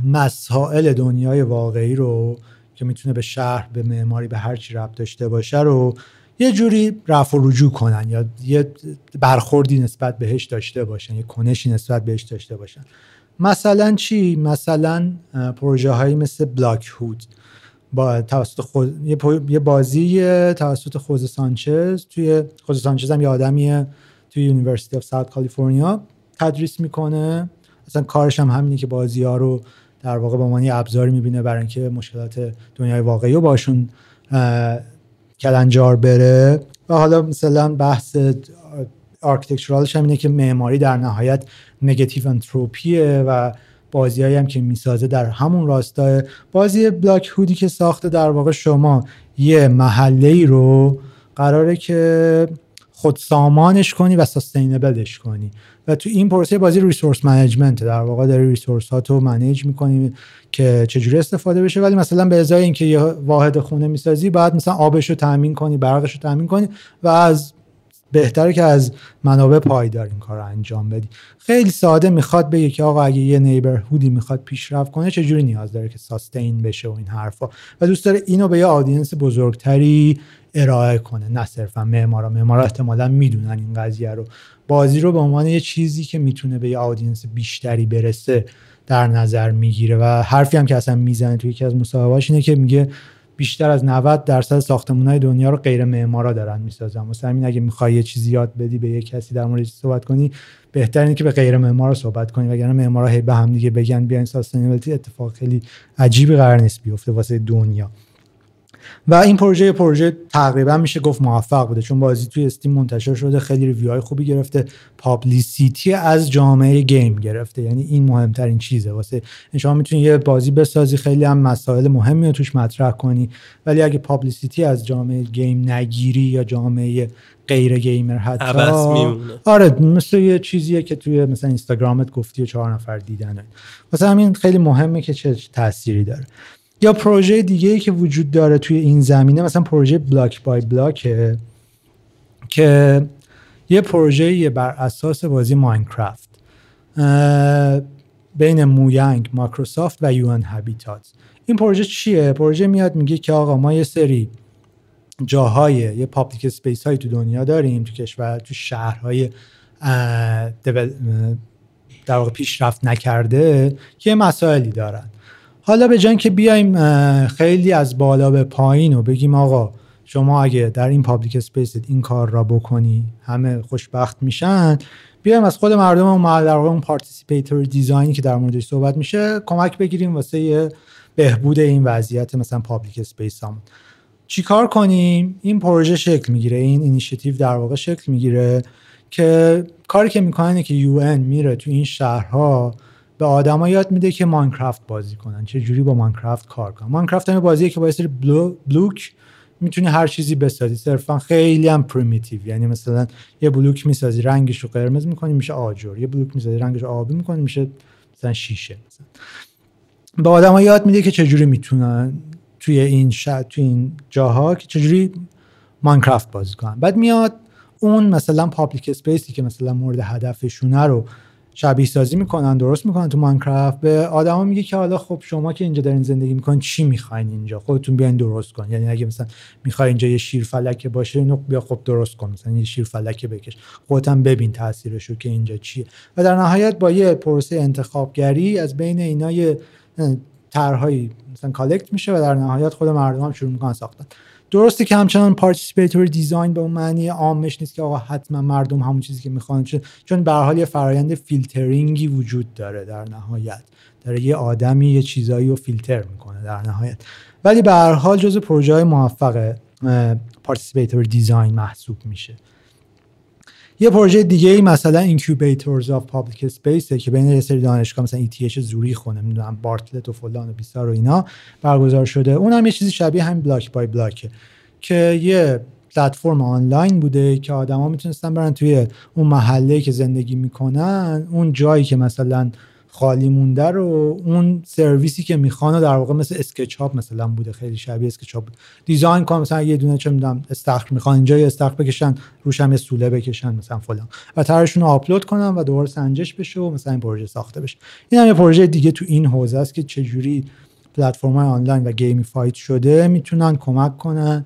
مسائل دنیای واقعی رو که می‌تونه به شهر به معماری به هر چی ربط داشته باشه رو یه جوری رفع و رجوع کنن یا یه برخوردی نسبت بهش داشته باشن یه کنشی نسبت بهش داشته باشن. مثلا چی؟ مثلا پروژه هایی مثل Block'hood. با توسط خود یه بازی توسط Jose Sanchez توی Jose Sanchez هم یه آدمیه توی University of Southern California تدریس می‌کنه. اصلا کارش هم همینه که بازی ها رو در واقع به عنوان ابزاری می‌بینه برای اینکه مشکلات دنیای واقعی رو باشون کلنجار بره. و حالا مثلا بحث architectural ش هم اینه که معماری در نهایت negative entropy ه و بازی هم که می‌سازه در همون راستای بازی Block'hood ی که ساخته در واقع شما یه محله رو قراره که خود سامانش کنی و sustainable ش کنی. و تو این پروسه بازی resource management در واقع داری resource ها تو manage می‌کنی که چجوری استفاده بشه. ولی مثلا به ازای اینکه یه واحد خونه می‌سازی بعد مثلا آبش رو تامین کنی برقش رو تامین کنی و از بهتره که از منابع پایدار این کار رو انجام بدی. خیلی ساده می‌خواد بگه که آقا اگه یه neighborhood ی می‌خواد پیشرفت کنه چجوری نیاز داره که sustain بشه و این حرفا؟ و دوست داره اینو به یه audience بزرگتری ارائه کنه. نه صرفا معمارا. معمارا احتمالا می‌دونن این قضیه رو. بازی رو به عنوان یه چیزی که می‌تونه به یه آدینس بیشتری برسه در نظر می‌گیره. و حرفی هم که اصلا می‌زنه توی یکی از مصاحبه‌هاش اینه که میگه بیشتر از 90 درصد ساختمان‌های دنیا رو غیر معمارا دارن می‌سازن. واسه همین اگه می‌خوای یه چیزی یاد بدی به یه کسی در موردش صحبت کنی بهتر اینه که به غیر معمارا صحبت کنی. وگرنه معمارا هی به هم دیگه بگن بیاین ساستینبیلیتی اتفاق خیلی عجیبی قرار نیست بیفته واسه دنیا. و این پروژه پروژه تقریبا میشه گفت موفق بوده چون بازی توی Steam منتشر شده خیلی review های خوبی گرفته publicity از جامعه game گرفته. یعنی این مهمترین چیزه. واسه شما می‌تونی یه بازی بسازی خیلی هم مسائل مهمی رو توش مطرح کنی. ولی اگه publicity از جامعه game نگیری یا جامعه غیر gamer حتی آره مثل یه چیزیه که توی مثلا اینستاگرامت گفتی و چهار نفر دیدن. واسه همین خیلی مهمه که چه تأثیری داره. یا پروژه دیگه ای که وجود داره توی این زمینه مثلا پروژه Block by Block که یه پروژه بر اساس بازی Minecraft بین Mojang Microsoft و UN-Habitat این پروژه چیه؟ پروژه میاد میگه که آقا ما یه سری جاهای یه public space هایی تو دنیا داریم تو کشور تو شهرهای در واقع پیشرفت نکرده که مسائلی دارن. حالا به جای اینکه بیایم خیلی از بالا به پایین و بگیم آقا شما اگه در این public space این کار را بکنی همه خوشبخت میشن بیایم از خود مردم و در اون participatory design ی که در موردش صحبت میشه کمک بگیریم واسه بهبود این وضعیت مثلا public space همون چیکار کنیم؟ این پروژه شکل می‌گیره این اینیشیتیو در واقع شکل می‌گیره که کاری که می‌کنه که UN میره تو این شهرها به آدما یاد میده که Minecraft بازی کنن. چه جوری با Minecraft کار کنن. Minecraft هم بازیه که با یه سری بلو، بلوک می‌تونی هر چیزی بسازی. صرفا خیلی هم primitive یعنی مثلا یه بلوک می‌سازی رنگش رو قرمز می‌کنی میشه آجر. یه بلوک می‌سازی رنگش آبی می‌کنی میشه مثلا شیشه مثلا. به آدما یاد میده که چجوری می‌تونن توی این شهر توی این جاها که چجوری Minecraft بازی کنن. بعد میاد اون مثلا public space ی که مثلا مورد هدفشونه رو شبیه سازی می‌کنن درست می‌کنن تو Minecraft. به آدما میگه که حالا خب شما که اینجا دارین زندگی می‌کنین چی می‌خواین اینجا؟ خودتون بیاین درست کن یعنی اگه مثلا می‌خوای اینجا یه شیر فلکه باشه اینو بیا خب درست کن. مثلا یه شیر فلکه بکش. خودت ببین تاثیرش رو که اینجا چیه. و در نهایت با یه پروسه انتخابگری از بین اینا یه طرحهایی مثلا collect میشه و در نهایت خود مردم شروع می‌کنن ساختن. درسته که همچنان participatory design به اون معنی عامش نیست که آقا حتما مردم همون چیزی که می‌خوان چون به حال یه فرایند فیلترینگی وجود داره در نهایت. داره یه آدمی یه چیزایی رو فیلتر می‌کنه در نهایت. ولی به هر حال جزو پروژه های موفق participatory design محسوب میشه. یه پروژه دیگه ای مثلا Incubators of Public Space که بین یه سری دانشگاه مثلا ETH زوریخ خونه نمی‌دونم بارتلت و فلان و بیسار و اینا برگزار شده. اون هم یه چیزی شبیه همین Block by Block ه که یه پلتفرم آنلاین بوده که آدما می‌تونستن برن توی اون محله که زندگی می‌کنن اون جایی که مثلا خالی مونده رو اون سرویسی که می‌خوان در واقع مثل SketchUp مثلا بوده خیلی شبیه SketchUp بود. design کنن مثلا یه دونه چه می‌دونم استخر می‌خوان اینجا یه استخر بکشن روش هم یه سوله بکشن مثلا فلان. و طرحشون رو آپلود کنن و دوباره سنجش بشه و مثلا این پروژه ساخته بشه. این هم یه پروژه دیگه تو این حوزه است که چجوری پلتفرم های آنلاین و گیمیفاید شده می‌تونن کمک کنن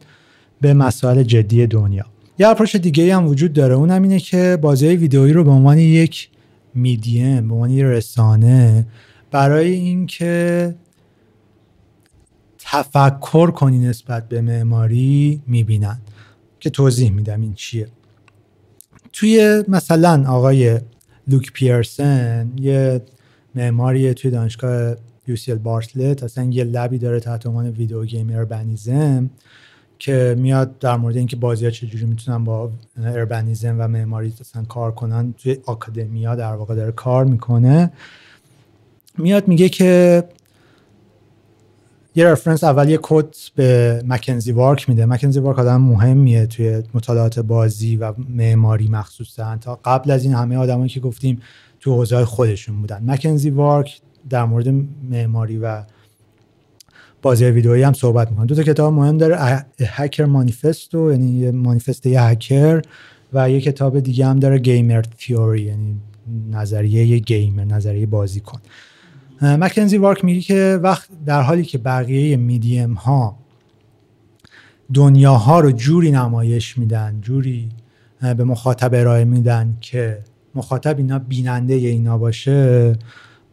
به مسائل جدی دنیا. یه اپروچ دیگه هم وجود داره اونم اینه که بازی ویدئویی رو به عنوان یک میدیم به عنوان رسانه برای اینکه تفکر کنی نسبت به معماری می‌بینن. که توضیح میدم این چیه. توی مثلا آقای لوک پیرسن یه معماری توی دانشگاه UCL بارتلت اصلا یه lab ی داره تحت عنوان Video Game Urbanism که میاد در مورد اینکه بازی ها چجوری می‌تونن با urbanism و معماری اصلا کار کنن توی academia در واقع داره کار می‌کنه. میاد میگه که یه reference اول یه کد به مکنزی وارک میده. مکنزی وارک آدم مهمیه توی مطالعات بازی و معماری مخصوصا. تا قبل از این همه آدمایی که گفتیم تو حوزه خودشون بودن. مکنزی وارک در مورد معماری و بازی ویدئویی هم صحبت می‌کنه دو تا کتاب مهم داره هکر مانیفستو یعنی یه مانیفست یه هکر و یه کتاب دیگه هم داره گیمر تیوری یعنی نظریه یه گیمر نظریه بازی کن مکنزی وارک میگه که وقت در حالی که بقیه میدیم ها دنیاها رو جوری نمایش میدن جوری به مخاطب ارائه میدن که مخاطب اینا بیننده اینا باشه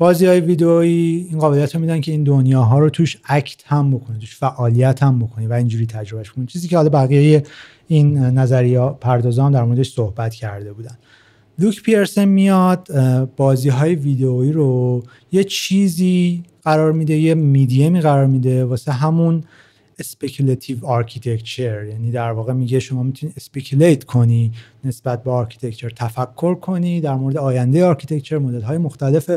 بازی های ویدئویی این قابلیت رو میدن که این دنیاها رو توش اکت هم بکنی توش فعالیت هم بکنی و اینجوری تجربهش کنی چیزی که حالا بقیه این نظریه پردازان در موردش صحبت کرده بودن. لوک پیرسن میاد بازی های ویدئویی رو یه چیزی قرار میده یه میدیمی قرار میده واسه همون speculative architecture یعنی در واقع میگه شما می‌تونی speculate کنی نسبت به architecture تفکر کنی در مورد آینده architecture مدل های مختلف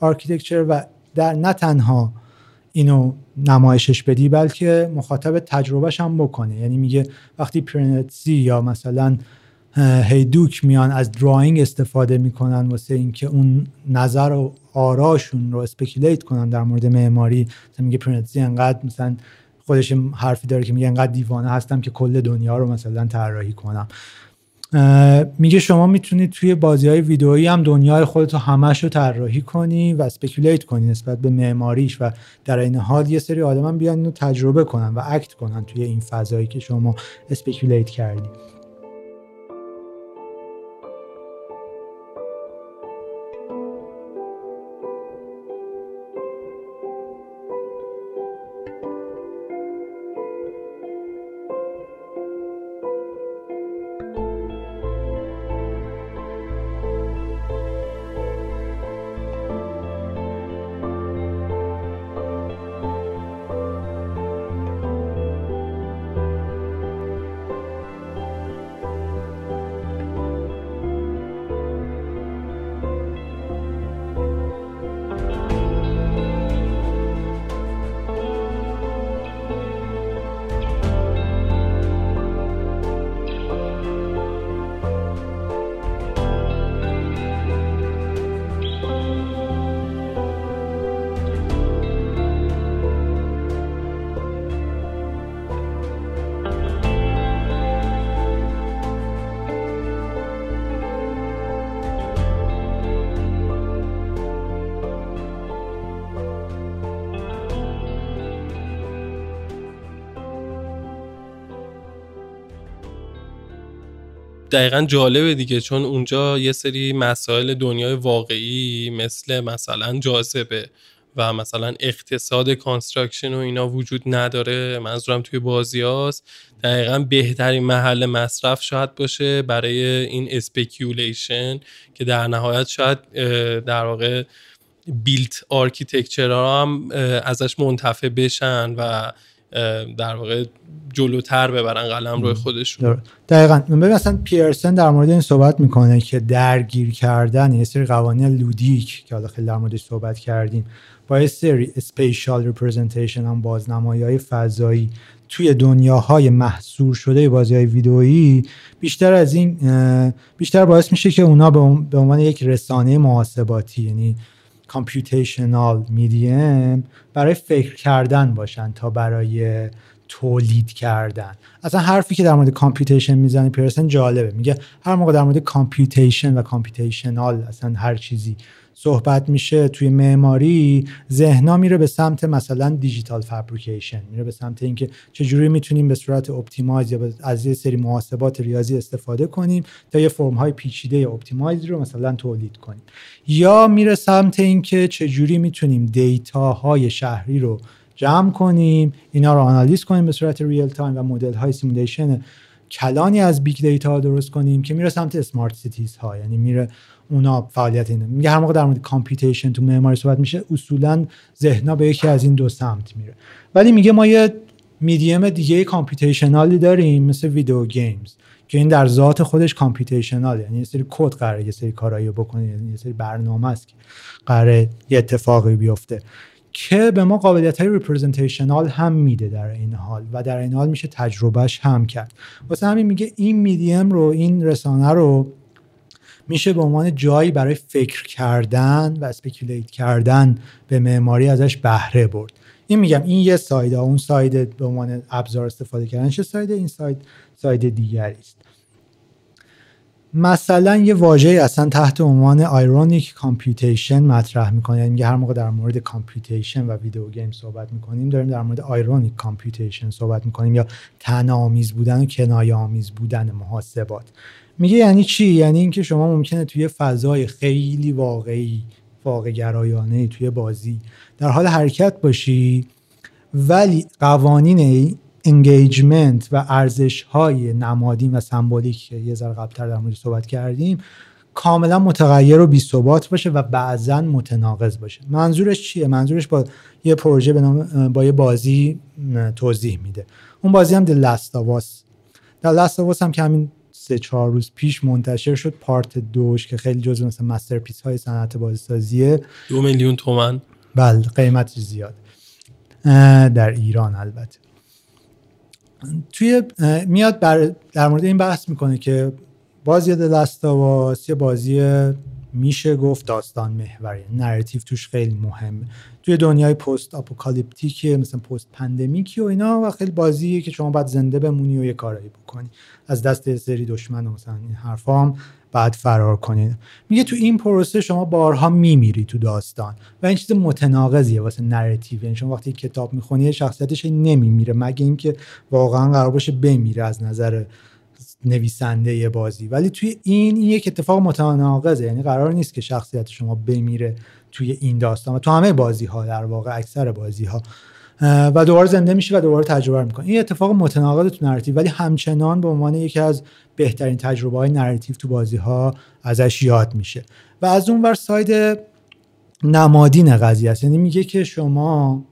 architecture و در نه تنها اینو نمایشش بدی بلکه مخاطب تجربهش هم بکنه. یعنی میگه وقتی پیرانزی یا مثلا هیدوک میان از drawing استفاده می‌کنن واسه اینکه اون نظر و آراشون رو speculate کنن در مورد معماری مثلا میگه پیرانزی انقدر مثلا خودش حرفی داره که میگه انقدر دیوانه هستم که کل دنیا رو مثلا طراحی کنم. میگه شما می‌تونید توی بازی های ویدئویی هم دنیای خودت رو همش رو طراحی کنی و speculate کنی نسبت به معماریش و در این حال یه سری آدم بیان اینو تجربه کنن و act کنن توی این فضایی که شما speculate کردی. دقیقا جالبه دیگه چون اونجا یه سری مسائل دنیای واقعی مثل مثلا جاذبه و مثلا اقتصاد construction و اینا وجود نداره. منظورم توی بازی هاست. دقیقا بهترین محل مصرف شاید باشه برای این speculation که در نهایت شاید در واقع built architecture هم ازش منتفع بشن و در واقع جلوتر ببرن قلم روی خودشون. دقیقا. ببین مثلا پیرسن در مورد این صحبت می‌کنه که درگیر کردن یه سری قوانین ludic که حالا خیلی در موردش صحبت کردیم با یه سری spatial representation هم بازنمایی های فضایی توی دنیاهای محصور شده بازی های ویدئویی بیشتر از این بیشتر باعث میشه که اونا به عنوان یک رسانه محاسباتی یعنی computational medium برای فکر کردن باشن تا برای تولید کردن. اصلا حرفی که در مورد computation می‌زنه پیرسن جالبه. میگه هر موقع در مورد computation و computational اصلا هر چیزی صحبت میشه توی معماری ذهنا میره به سمت مثلا digital fabrication میره به سمت اینکه چجوری می‌تونیم به صورت optimize یا از یه سری محاسبات ریاضی استفاده کنیم تا یه فرم های پیچیده optimize رو مثلا تولید کنیم. یا میره سمت اینکه چجوری می‌تونیم data های شهری رو جمع کنیم اینا رو آنالیز کنیم به صورت real time و مدل های simulation کلانی از big data درست کنیم که میره سمت smart cities ها یعنی میره اونا فعالیت اینه. میگه هر موقع در مورد computation تو معماری صحبت میشه اصولا ذهنا به یکی از این دو سمت میره. ولی میگه ما یه میدیم دیگه computational ی داریم مثل video games که این در ذات خودش computational یعنی یه سری کد قراره یه سری کارایی بکنه یعنی یه سری برنامه است که قراره یه اتفاقی بیفته که به ما قابلیت های representational هم میده در این حال و در این حال میشه تجربهش هم کرد. واسه همین میگه این میدیم رو این رسانه رو میشه به عنوان جایی برای فکر کردن و speculate کردن به معماری ازش بهره برد. این میگم این یه side اون side به عنوان ابزار استفاده کردن چه side این side side دیگری است. مثلا یه واژه اصلا تحت عنوان ironic computation مطرح می‌کنه. یعنی هر موقع در مورد computation و video game صحبت می‌کنیم داریم در مورد ironic computation صحبت می‌کنیم یا طنزآمیز بودن و کنایه آمیز بودن محاسبات. میگه یعنی چی؟ یعنی اینکه شما ممکنه توی فضای خیلی واقعی واقع گرایانه توی بازی در حال حرکت باشی ولی قوانین engagement و ارزش های نمادین و سمبولیک که یه ذره قبلتر در مورد صحبت کردیم کاملا متغیر و بی ثبات باشه و بعضا متناقض باشه. منظورش چیه؟ منظورش با یه پروژه به نام با یه بازی توضیح میده. اون بازی هم of Us هم که همین سه چهار روز پیش منتشر شد part دوش که خیلی جزو مثل masterpiece های صنعت بازیسازیه. دو میلیون تومن. بله قیمت زیاد. در ایران البته. توی میاد بر در مورد این بحث می‌کنه که بازی The Last of Us یه بازی میشه گفت داستان محوری. narrative توش خیلی مهمه توی دنیای post-apocalyptic مثلا post-pandemic ی و اینا و خیلی بازیه که شما باید زنده بمونی و یه کارایی بکنی. از دست سری دشمن و مثلا این حرفا هم بعد فرار کنید میگه تو این پروسه شما بارها میمیری تو داستان. و این چیز متناقضیه واسه narrative. یعنی شما وقتی کتاب می‌خونی شخصیتش نمیمیره مگه اینکه واقعا قرار باشه بمیره از نظر نویسنده بازی. ولی توی این این یک اتفاق متناقضه. یعنی قرار نیست که شخصیت شما بمیره توی این داستان. و تو همه بازی ها در واقع اکثر بازی ها و دوباره زنده میشه و دوباره تجربه می‌کنه این اتفاق متناقض تو narrative. ولی همچنان به عنوان یکی از بهترین تجربه های narrative تو بازی ها ازش یاد میشه. و از اون ور side نمادین قضیه است. یعنی میگه که شما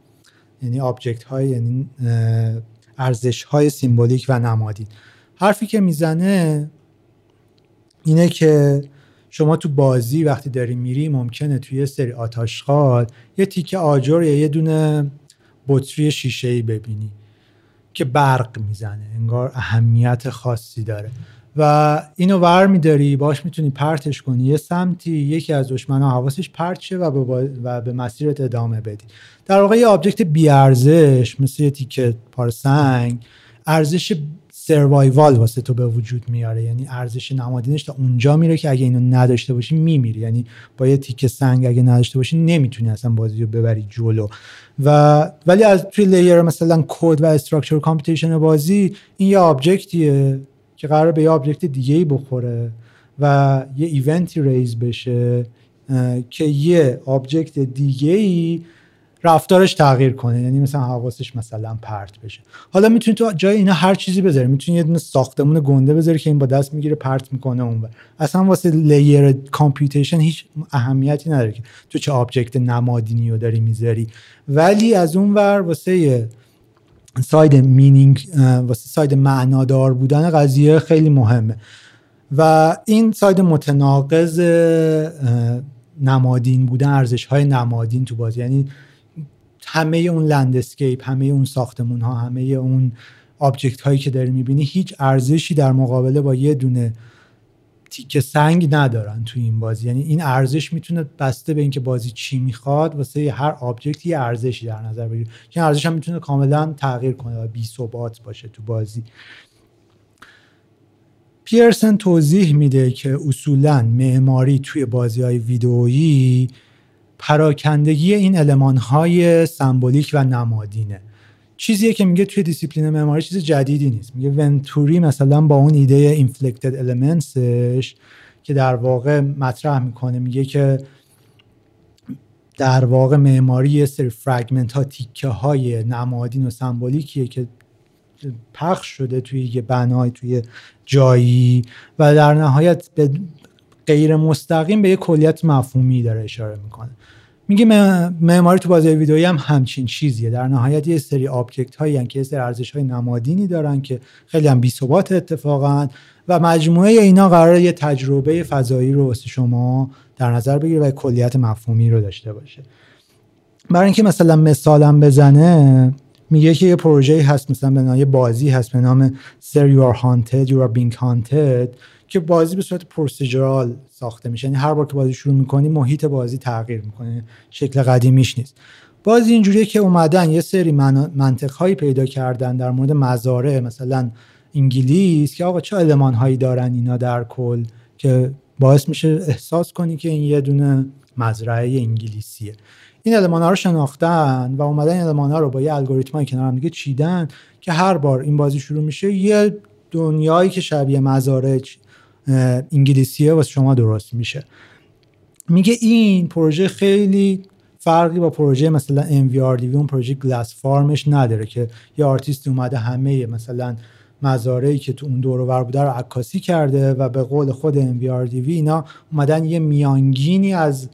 یعنی object های یعنی ارزش های symbolic و نمادین. حرفی که می‌زنه اینه که شما تو بازی وقتی داری میری ممکنه توی سری آت آشغال یه تیکه آجر یا یه دونه بطری شیشه ای ببینی که برق می‌زنه انگار اهمیت خاصی داره. و اینو ور میداری باش می‌تونی پرتش کنی یه سمتی یکی از ها حواسش پرت شه و به, و به مسیرت ادامه بدی. در واقع یه object بی ارزش مثل یه تیکه پاره سنگ ارزش survival واسه تو به وجود میاره. یعنی ارزش نمادینش تا اونجا میره که اگه اینو نداشته باشی میمیری. یعنی با یه تیکه سنگ اگه نداشته باشی نمی‌تونی اصلا بازی رو ببری جلو. و ولی از توی layer مثلا کد و structure computation بازی این یه object یه که قراره به یه object دیگه ای بخوره و یه event ی raise بشه که یه object دیگه ای رفتارش تغییر کنه. یعنی مثلا حواسش مثلا پرت بشه. حالا می‌تونی تو جای اینا هر چیزی بذاری. می‌تونی یه دونه ساختمون گنده بذاری که این با دست می‌گیره پرت می‌کنه اون اصلا واسه layer computation هیچ اهمیتی نداره که تو چه object نمادینی رو داری می‌ذاری. ولی از اون ور واسه side meaning واسه side معنادار بودن قضیه خیلی مهمه. و این side متناقض نمادین بودن ارزش های نمادین تو بازی. یعنی همه اون landscape همه اون ساختمون ها همه اون object هایی که داری می‌بینی هیچ ارزشی در مقابله با یه دونه تیکه سنگ ندارن تو این بازی. یعنی این ارزش می‌تونه بسته به اینکه بازی چی می‌خواد واسه هر object یه ارزشی در نظر بگیره. که ارزش هم می‌تونه کاملا تغییر کنه و بی ثبات باشه تو بازی. پیرسن توضیح میده که اصولا معماری توی بازی های ویدئویی پراکندگی این المان های سمبولیک و نمادینه. چیزیه که میگه توی دیسیپلین معماری چیز جدیدی نیست. میگه ونتوری مثلا با اون ایده inflected elements ش که در واقع مطرح می‌کنه میگه که در واقع معماری یه سری fragment ها تیکه های نمادین و سمبولیکیه که پخش شده توی یه بنای توی جایی و در نهایت به غیر مستقیم به یه کلیت مفهومی داره اشاره می‌کنه. میگه معماری تو بازی ویدئویی هم همچین چیزیه. در نهایت یه سری object هایی که یه سری ارزش های نمادینی دارن که خیلی هم بی ثبات اتفاقا و مجموعه اینا قرار یه تجربه فضایی رو واسه شما در نظر بگیره و کلیت مفهومی رو داشته باشه. برای اینکه مثلا مثالم بزنه میگه که یه پروژه هست مثلا به نام بازی هست به نام Sir You Are Haunted You Are Being Haunted. که بازی به صورت پروسیجرال ساخته میشه. یعنی هر بار که بازی شروع می‌کنی محیط بازی تغییر می‌کنه. شکل قدیمیش نیست. بازی اینجوریه که اومدن یه سری منطق هایی پیدا کردن در مورد مزارع مثلا انگلیس که آقا چه علمان هایی دارن اینا در کل که باعث میشه احساس کنی که این یه دونه مزرعه انگلیسیه. این المان ها رو شناختن و اومدن این المان ها رو با یه الگوریتمایی کنار هم دیگه چیدن که هر بار این بازی شروع میشه یه دنیایی که شبیه مزارع انگلیسیه واسه شما درست میشه. میگه این پروژه خیلی فرقی با پروژه مثلا MVRDV اون پروژه گلاس فارمش نداره که یه آرتیست اومده همه مثلا مزارعی که تو اون دور ور بوده رو عکاسی کرده و به قول خود MVRDV اینا اومدن یه میانگینی از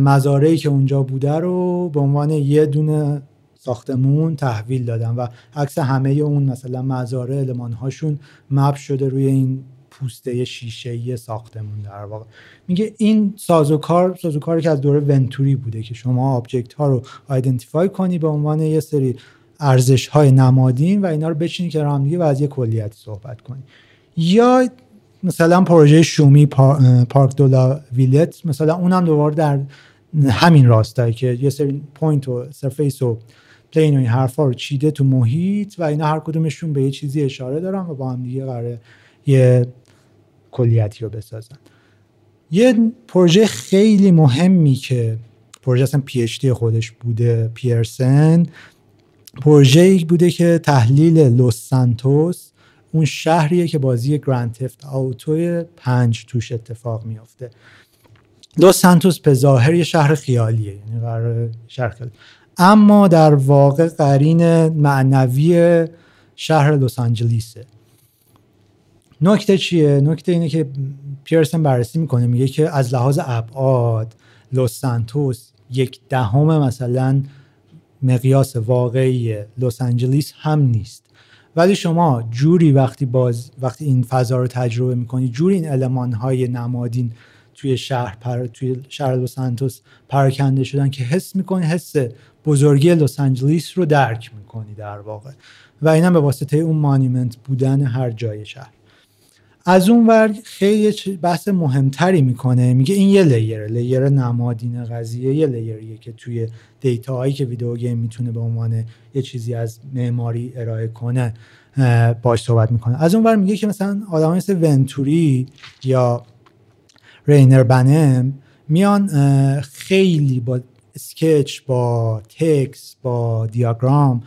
مزارعی که اونجا بوده رو به عنوان یه دونه ساختمون تحویل دادن و عکس همه اون مثلا مزارع المان هاشون map شده روی این پوسته شیشه ساختمون در واقع. میگه این سازوکار سازوکاری که از دوره ونتوری بوده که شما object ها رو identify کنی به عنوان یه سری ارزش های نمادین و اینا رو بچینی که هم دیگه و از یه کلیت صحبت کنی. یا مثلا پروژه چومی Parc de la Villette مثلا اونم دوباره در همین راستاییه که یه سری point و surface و plane و این حرفا رو چیده تو محیط و اینا هر کدومشون به یه چیزی اشاره دارن و با هم دیگه قراره یه کلیتی رو بسازن. یه پروژه خیلی مهمی که پروژه اصلا پی خودش بوده پیرسن پروژه ای بوده که تحلیل لوس سانتوس اون شهریه که بازی گرند تفت آوتو پنج توش اتفاق میافته. لوس سانتوس به ظاهر یه شهر خیالیه یعنی شهر خیالی. اما در واقع قرین معنوی شهر لس آنجلیسه. نکته چیه؟ نکته اینه که پیرسن بررسی می‌کنه میگه که از لحاظ ابعاد لس سانتوس یک دهم مثلا مقیاس واقعی لس آنجلیس هم نیست. ولی شما جوری وقتی باز وقتی این فضا رو تجربه می‌کنی جوری این علمان های نمادین توی شهر پر... توی شهر لس آنجلس پراکنده شدن که حس می‌کنی حس بزرگی لس آنجلیس رو درک می‌کنی در واقع. و اینا به واسطه اون monument بودن هر جای شهر. از اون ور خیلی بحث مهمتری می‌کنه. میگه این یه layer layer نمادین قضیه یه layer یه که توی data هایی که video game می‌تونه به عنوان یه چیزی از معماری ارائه کنه باش صحبت می‌کنه. از اون ور میگه که مثلا آدم مثل ونتوری یا رینر بنم میان خیلی با sketch با text با دیاگرام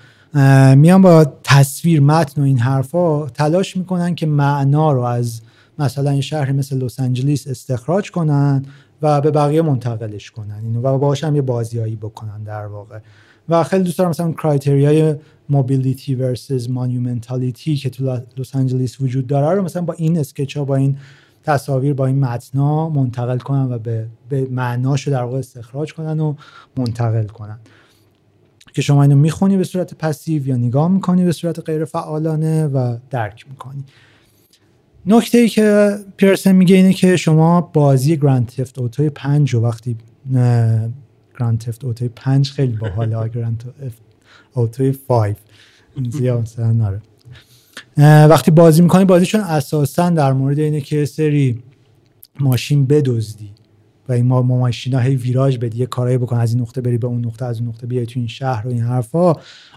میان با تصویر متن و این حرفا تلاش می‌کنن که معنا رو از مثلا یه شهری مثل لس آنجلیس استخراج کنن و به بقیه منتقلش کنن. اینو و باهاش هم یه بازیایی بکنن در واقع. و خیلی دوست دارم مثلا criteria ی mobility versus monumentality که تو لس آنجلس وجود داره رو مثلا با این sketch ها با این تصاویر با این متنا منتقل کنن و به, به معناش در واقع استخراج کنن و منتقل کنن. که شما اینو می‌خونی به صورت passive یا نگاه می‌کنی به صورت غیر فعالانه و درک می‌کنی. نکته ای که پیرسن میگه اینه که شما بازی Grand Theft Auto ی پنج و وقتی Grand Theft Auto ی پنج خیلی باحاله Grand Auto ی 5 زیاد مثلا ناره وقتی بازی می‌کنی بازیشون اساسا در مورد اینه که سری ماشین بدزدی. این ما ماشینا هی ویراج بدی یه کارایی بکن از این نقطه بری به اون نقطه از اون نقطه بیای تو این شهر و این حرفا.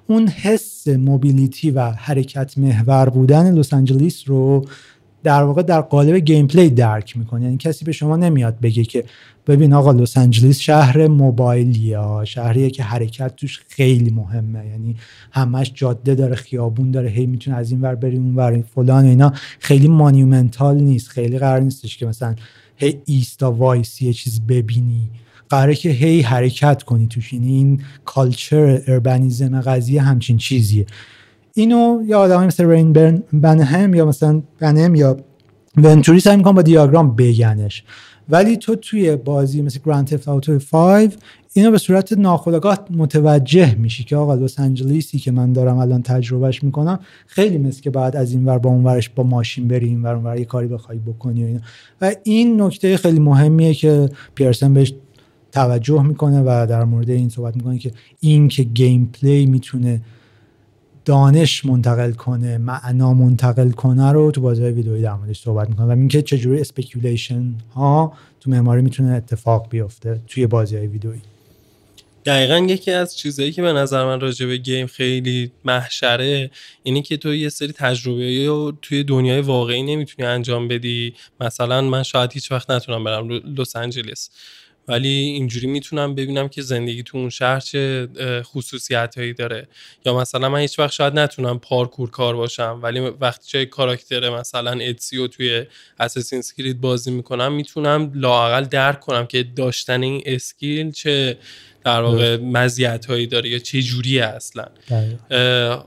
اون حس mobility و حرکت محور بودن لس آنجلس رو در واقع در قالب gameplay درک می‌کنه. یعنی کسی به شما نمیاد بگه که ببین آقا لس آنجلس شهر mobile ایه شهریه که حرکت توش خیلی مهمه. یعنی همش جاده داره خیابون داره هی می‌تونه از این ور بری اون ور فلان و اینا. خیلی monumental نیست خیلی قرار نیستش که مثلا هی ایستا وایسی یه چیزی ببینی. قراره که هی حرکت کنی توش. یعنی این culture urbanism قضیه همچین چیزیه. اینو یا آدمای مثل رینر بنهم یا مثلا بنهم یا ونتوری سعی می‌کنن با دیاگرام بگنش. ولی تو توی بازی مثل Grand Theft Auto 5 اینو به صورت ناخودآگاه متوجه میشی که آقا لس آنجلسی که من دارم الان تجربهش می‌کنم خیلی مثل که باید از این ور به اون ورش با ماشین بری این ور یه کاری بخوای بکنی و اینا. و این نکته خیلی مهمیه که پیرسن بهش توجه می‌کنه و در مورد این صحبت می‌کنه که این که gameplay می‌تونه دانش منتقل کنه معنا منتقل کنه رو تو بازی ویدئویی در موردش صحبت می‌کنه. و اینکه چجوری speculation ها تو معماری می‌تونه اتفاق بیفته توی بازی ویدئویی. دقیقا یکی از چیزهایی که به نظر من راجع به game خیلی محشره اینه که تو یه سری تجربه رو توی دنیای واقعی نمی‌تونی انجام بدی. مثلا من شاید هیچ وقت نتونم برم لس آنجلس. ولی اینجوری می‌تونم ببینم که زندگی تو اون شهر چه خصوصیت هایی داره. یا مثلا من هیچ وقت شاید نتونم پارکور کار باشم. ولی وقتی جای کاراکتر مثلا اتسیو توی Assassin's Creed بازی می‌کنم می‌تونم لاقل درک کنم که داشتن این skill چه در واقع مزیت هایی داره یا چه جوری اصلا.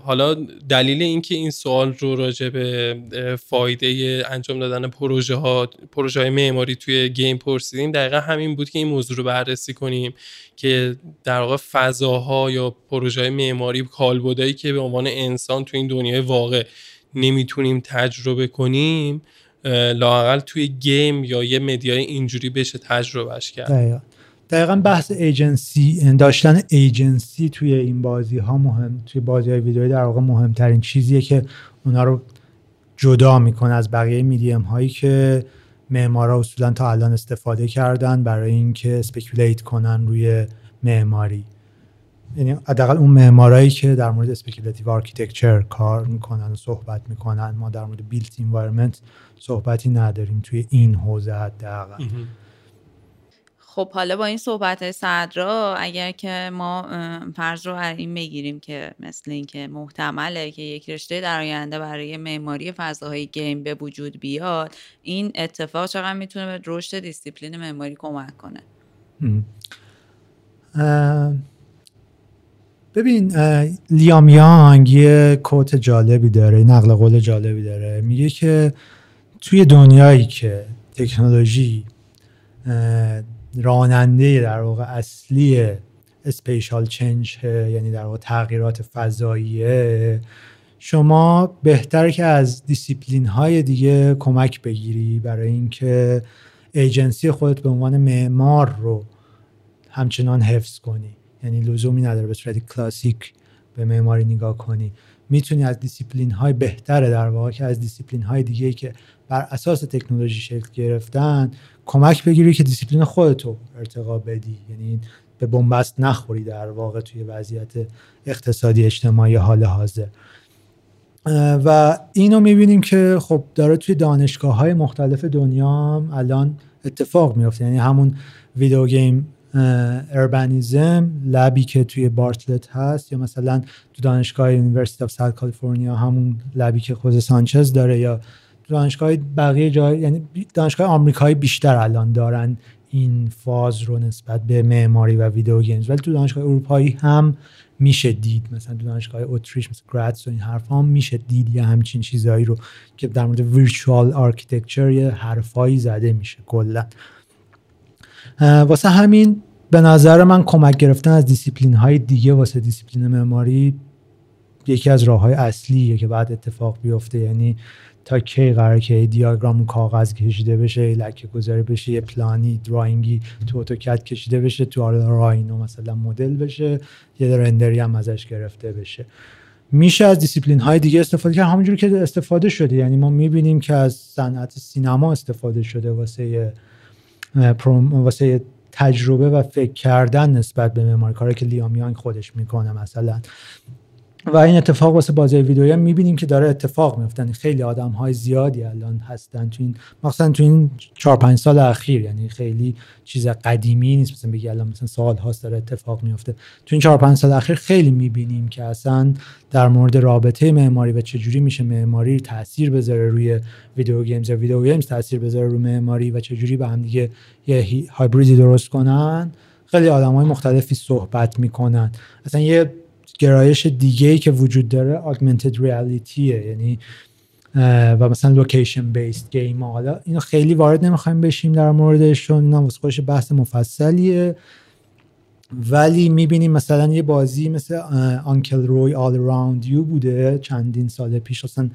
حالا دلیل اینکه این سوال رو راجع به فایده انجام دادن پروژه ها پروژه های معماری توی گیم پرسیدیم دقیقا همین بود که این موضوع رو بررسی کنیم که در واقع فضاها یا پروژه های معماری کالبدایی که به عنوان انسان توی این دنیای واقع نمی‌تونیم تجربه کنیم لاقل توی گیم یا یه مدیای اینجوری بشه تجربهش کرد. دقیقا. بحث agency داشتن agency توی این بازی ها مهم توی بازی های ویدیویی در واقع مهمترین چیزیه که اونا رو جدا می‌کنه از بقیه میدیم هایی که معمارا اصولا تا الان استفاده کردن برای اینکه speculate کنن روی معماری. یعنی حداقل اون معمارایی که در مورد speculative architecture کار می‌کنن و صحبت می‌کنن ما در مورد built environment صحبتی نداریم توی این حوزه حداقل. خب حالا با این صحبت صدرا اگر که ما فرض رو این بگیریم که مثل اینکه محتمله که یک رشته در آینده برای معماری فضاهای game به وجود بیاد این اتفاق چقدر می‌تونه به رشد دیسیپلین معماری کمک کنه؟ ببین لیام یانگ یه quote جالبی داره نقل قول جالبی داره. میگه که توی دنیایی که تکنولوژی راننده در واقع اصلی spatial change یعنی در واقع تغییرات فضاییه شما بهتره که از دیسیپلین های دیگه کمک بگیری برای اینکه ایجنسی خودت به عنوان معمار رو همچنان حفظ کنی. یعنی لزومی نداره به صورت کلاسیک به معماری نگاه کنی. می‌تونی از دیسیپلین های بهتره در واقع که از دیسیپلین های دیگه که بر اساس تکنولوژی شکل گرفتن کمک بگیری که دیسیپلین خودتو ارتقا بدی. یعنی به بنبست نخوری در واقع توی وضعیت اقتصادی اجتماعی حال حاضر. و اینو می‌بینیم که خب داره توی دانشگاه های مختلف دنیا هم الان اتفاق میفته یعنی همون video game urbanism lab ی که توی بارتلت هست یا مثلا تو دانشگاه University of South California همون lab ی که خود سانچز داره یا دانشگاه بقیه جای یعنی دانشگاه آمریکایی بیشتر الان دارن این فاز رو نسبت به معماری و video games. ولی تو دانشگاه اروپایی هم میشه دید. مثلا تو دانشگاه اتریش مثل گراتس و این حرف هم میشه دید یه همچین چیزهایی رو که در مورد virtual architecture یه حرفایی زده میشه کلا. واسه همین به نظر من کمک گرفتن از دیسیپلین های دیگه واسه دیسیپلین معماری یکی از راه های اصلیه که باید اتفاق بیفته. یعنی تا کی قرار که دیاگرام کاغذ کشیده بشه لکه گذاری بشه یه پلانی drawing ی تو AutoCAD کشیده بشه تو Rhino مثلا مدل بشه یه render ی هم ازش گرفته بشه. میشه از دیسیپلین های دیگه استفاده کرد. همونجوری که استفاده شده. یعنی ما می‌بینیم که از صنعت سینما استفاده شده واسه واسه تجربه و فکر کردن نسبت به معماری کاری که لیامیان خودش می‌کنه مثلا. و این اتفاق واسه بازی ویدیویی هم می‌بینیم که داره اتفاق میفته یعنی خیلی آدم های زیادی الان هستن تو این مثلا تو این 4 5 سال اخیر. یعنی خیلی چیز قدیمی نیست. مثلا بگی الان مثلا سال هاست داره اتفاق میفته تو این 4 5 سال اخیر خیلی می‌بینیم که اصلا در مورد رابطه معماری و چجوری میشه معماری تاثیر بذاره روی video games. یا video games تاثیر بذاره روی معماری و چجوری به هم دیگه یه هایبریدی درست کنن. خیلی آدم های مختلفی صحبت می‌کنن. اصلا یه گرایش دیگه ای که وجود داره augmented reality ه یعنی و مثلا location-based game حالا اینو خیلی وارد نمی‌خوایم بشیم در موردش چون اینا خودش بحث مفصلیه. ولی می‌بینیم مثلا یه بازی مثل Uncle Roy All Around You بوده. چندین سال پیش اصلا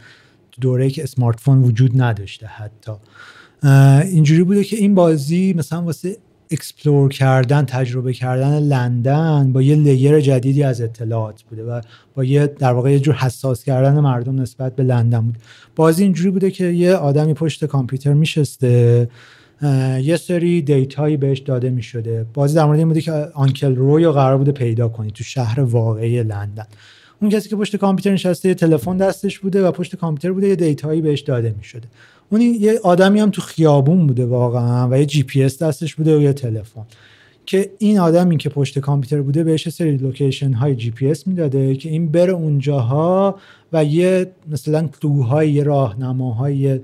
دوره که smartphone وجود نداشته حتی. اینجوری بوده که این بازی مثلا واسه explore کردن تجربه کردن لندن با یه layer جدیدی از اطلاعات بوده و با یه در واقع یه جور حساس کردن مردم نسبت به لندن بود. بازی اینجوری بوده که یه آدمی پشت کامپیوتر میشسته یه سری data یی بهش داده می شده بازی در مورد این بوده که Uncle Roy قرار بوده پیدا کنی تو شهر واقعی لندن. اون کسی که پشت کامپیوتر نشسته یه تلفن دستش بوده و پشت کامپیوتر بوده یه data یی بهش داده می شده اون یه آدمی هم تو خیابون بوده واقعا و یه جی پی اس دستش بوده و یه تلفن. که این آدمی که پشت کامپیوتر بوده بهش سری location های جی پی اس می‌داده که این بره اونجاها و یه مثلا clue های راهنماهای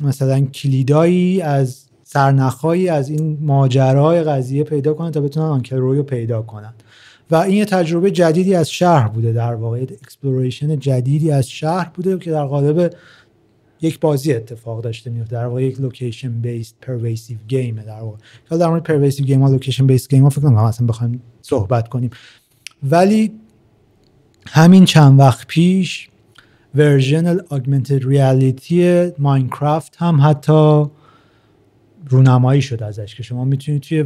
مثلا کلیدایی از سرنخهایی از این ماجرای قضیه پیدا کنن تا بتونن Uncle رو پیدا کنن. و این یه تجربه جدیدی از شهر بوده در واقع exploration جدیدی از شهر بوده که در قالب یک بازی اتفاق داشته میفته. در واقع یک location-based pervasive game در واقع. حالا در مورد pervasive game ها location-based game ها فکر کنم اصلا بخوایم صحبت کنیم. ولی همین چند وقت پیش version augmented reality Minecraft هم حتی رونمایی شد ازش که شما می‌تونید توی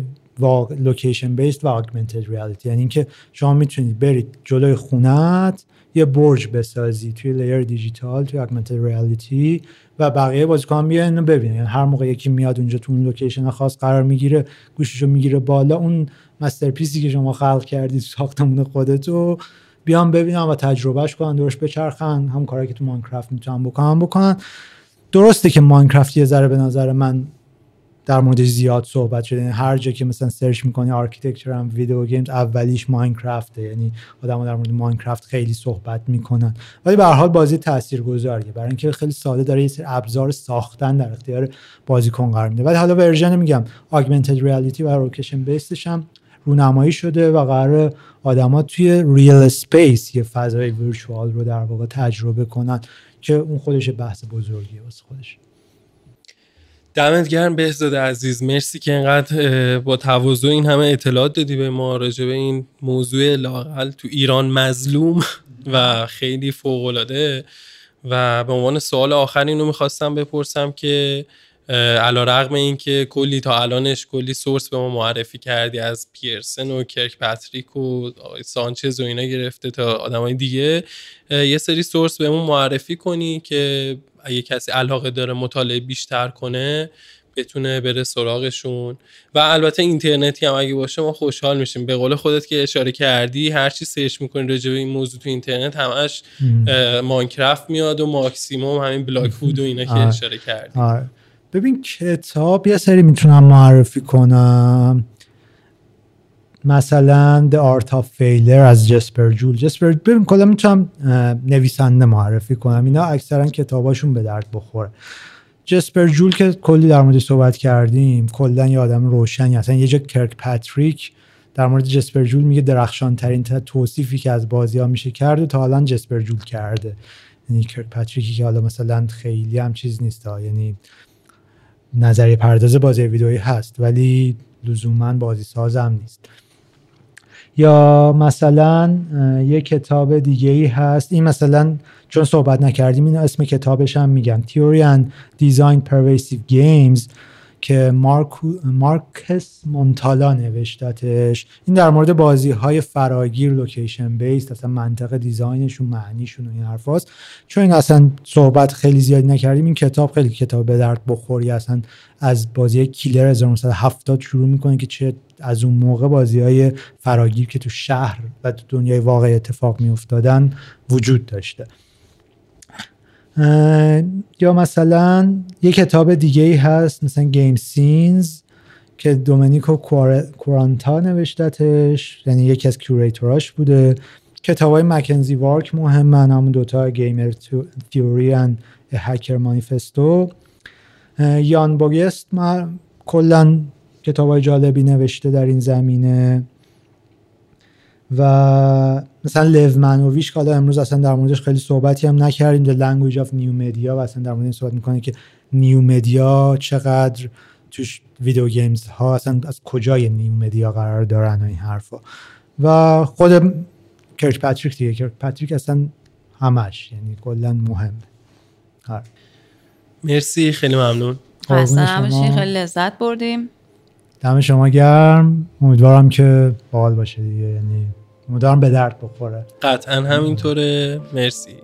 location-based و augmented reality یعنی اینکه شما می‌تونید برید جلوی خونت یه برج بسازی توی layer دیجیتال توی augmented reality و بقیه بازیکن بیان اینو ببینن. یعنی هر موقع یکی میاد اونجا تو اون location خاص قرار می‌گیره گوشیشو می‌گیره بالا اون masterpiece ی که شما خلق کردی ساختمون خودتو بیان ببینن و تجربهش کنن درش بچرخن. هم کاری که تو Minecraft می‌تونن بکنن بکنن. درسته که Minecraft یه ذره به نظر من در مورد زیاد صحبت شده. یعنی هر جا که مثلا search می‌کنی architecture and video games اولیش Minecraft ه یعنی آدم در مورد Minecraft خیلی صحبت می‌کنن. ولی به هر حال بازی تاثیرگذاریه. برای اینکه خیلی ساده داره یه سری ابزار ساختن در اختیار بازیکن قرار میده. ولی حالا version میگم. augmented reality و location-based ش هم رونمایی شده و قرار آدما توی real space یه فضای virtual رو در واقع تجربه کنن که اون خودش بحث بزرگیه واسه خودش. دمت گرم بهزاد عزیز. مرسی که اینقدر با تواضع این همه اطلاعات دادی به ما راجع به این موضوع لاقل تو ایران مظلوم و خیلی فوق العاده و به عنوان سوال آخر اینو می‌خواستم بپرسم که علا رقم این که کلی تا الانش کلی سورس به ما معرفی کردی از پیرسن و کرک پاتریک و سانچز و اینا گرفته تا آدمای دیگه یه سری سورس بهمون معرفی کنی که اگه کسی علاقه داره مطالعه بیشتر کنه بتونه بره سراغشون. و البته اینترنتی هم اگه باشه ما خوشحال میشیم. به قول خودت که اشاره کردی هر چی سرچ می‌کنی راجع به این موضوع تو اینترنت همش ماینکرافت میاد و ماکسیموم همین بلاک هود و اینا که آره. اشاره کردی. آره. ببین کتاب یه سری می‌تونم معرفی کنم. مثلا The Art of Failure از جسپر جول. جسپر ببین کلا می‌تونم نویسنده معرفی کنم. اینا اکثرا کتاباشون به درد بخوره. جسپر جول که کلی در مورد صحبت کردیم کلا یه آدم روشنی اصلا یه جا کرک پاتریک در مورد جسپر جول میگه درخشان ترین توصیفی که از بازی ها میشه کرد و تا حالا جسپر جول کرده. یعنی کرک پاتریکی که حالا مثلا خیلی هم چیز نیست یعنی نظریه پرداز بازی ویدئویی هست ولی لزوما بازی ساز هم نیست. یا مثلا یه کتاب دیگه ای هست. این مثلا چون صحبت نکردیم این اسم کتابش هم میگم Theory and Design Pervasive Games. که مارک... مارکس مونتالا نوشتتش این در مورد بازی های فراگیر لوکیشن بیست اصلا منطق دیزاینشون معنیشون و این حرفاست. چون این اصلا صحبت خیلی زیادی نکردیم این کتاب خیلی کتاب به درد بخوری. اصلا از بازی Killer 1970 شروع می‌کنه که چه از اون موقع بازی های فراگیر که تو شهر و تو دنیای واقعی اتفاق میافتادن وجود داشته. یا مثلا یه کتاب دیگه ای هست مثلا GameScenes که دومینیکو کوارانتا نوشتتش یعنی یکی از curator اش بوده. کتاب های مکنزی وارک مهمن همون دوتا Gamer Theory و Hacker Manifesto یان بوگست کلا کتاب های جالبی نوشته در این زمینه. و مثلا لیو منوویش که حالا امروز اصلا در موردش خیلی صحبتی هم نکردیم The Language of New Media و اصلا در مورد این صحبت می‌کنه که new media چقدر توش video games ها اصلا از کجای new media قرار دارن و این حرفا. و خود کرک پاتریک دیگه کرک پاتریک اصلا همش یعنی کلا مهم. هر. مرسی خیلی ممنون. خسته خیلی لذت بردیم. دم شما گرم. امیدوارم که باحال باشه دیگه یعنی امیدوارم به درد بخوره. قطعا همینطوره. مرسی.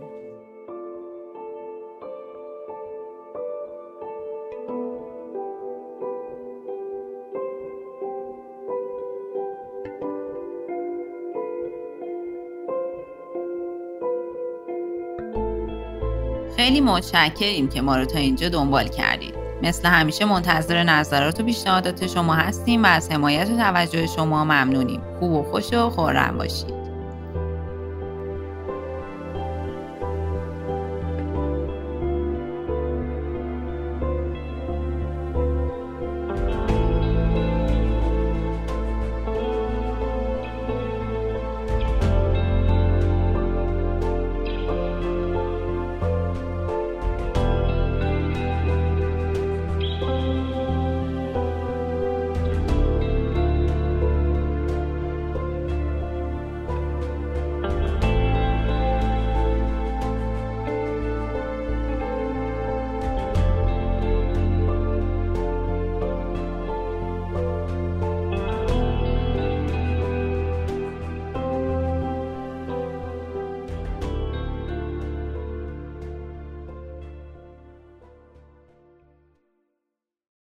خیلی متشکریم که ما رو تا اینجا دنبال کردید. مثل همیشه منتظر نظرات و پیشنهادات شما هستیم و از حمایت و توجه شما ممنونیم. خوب و خوش و خورم باشید.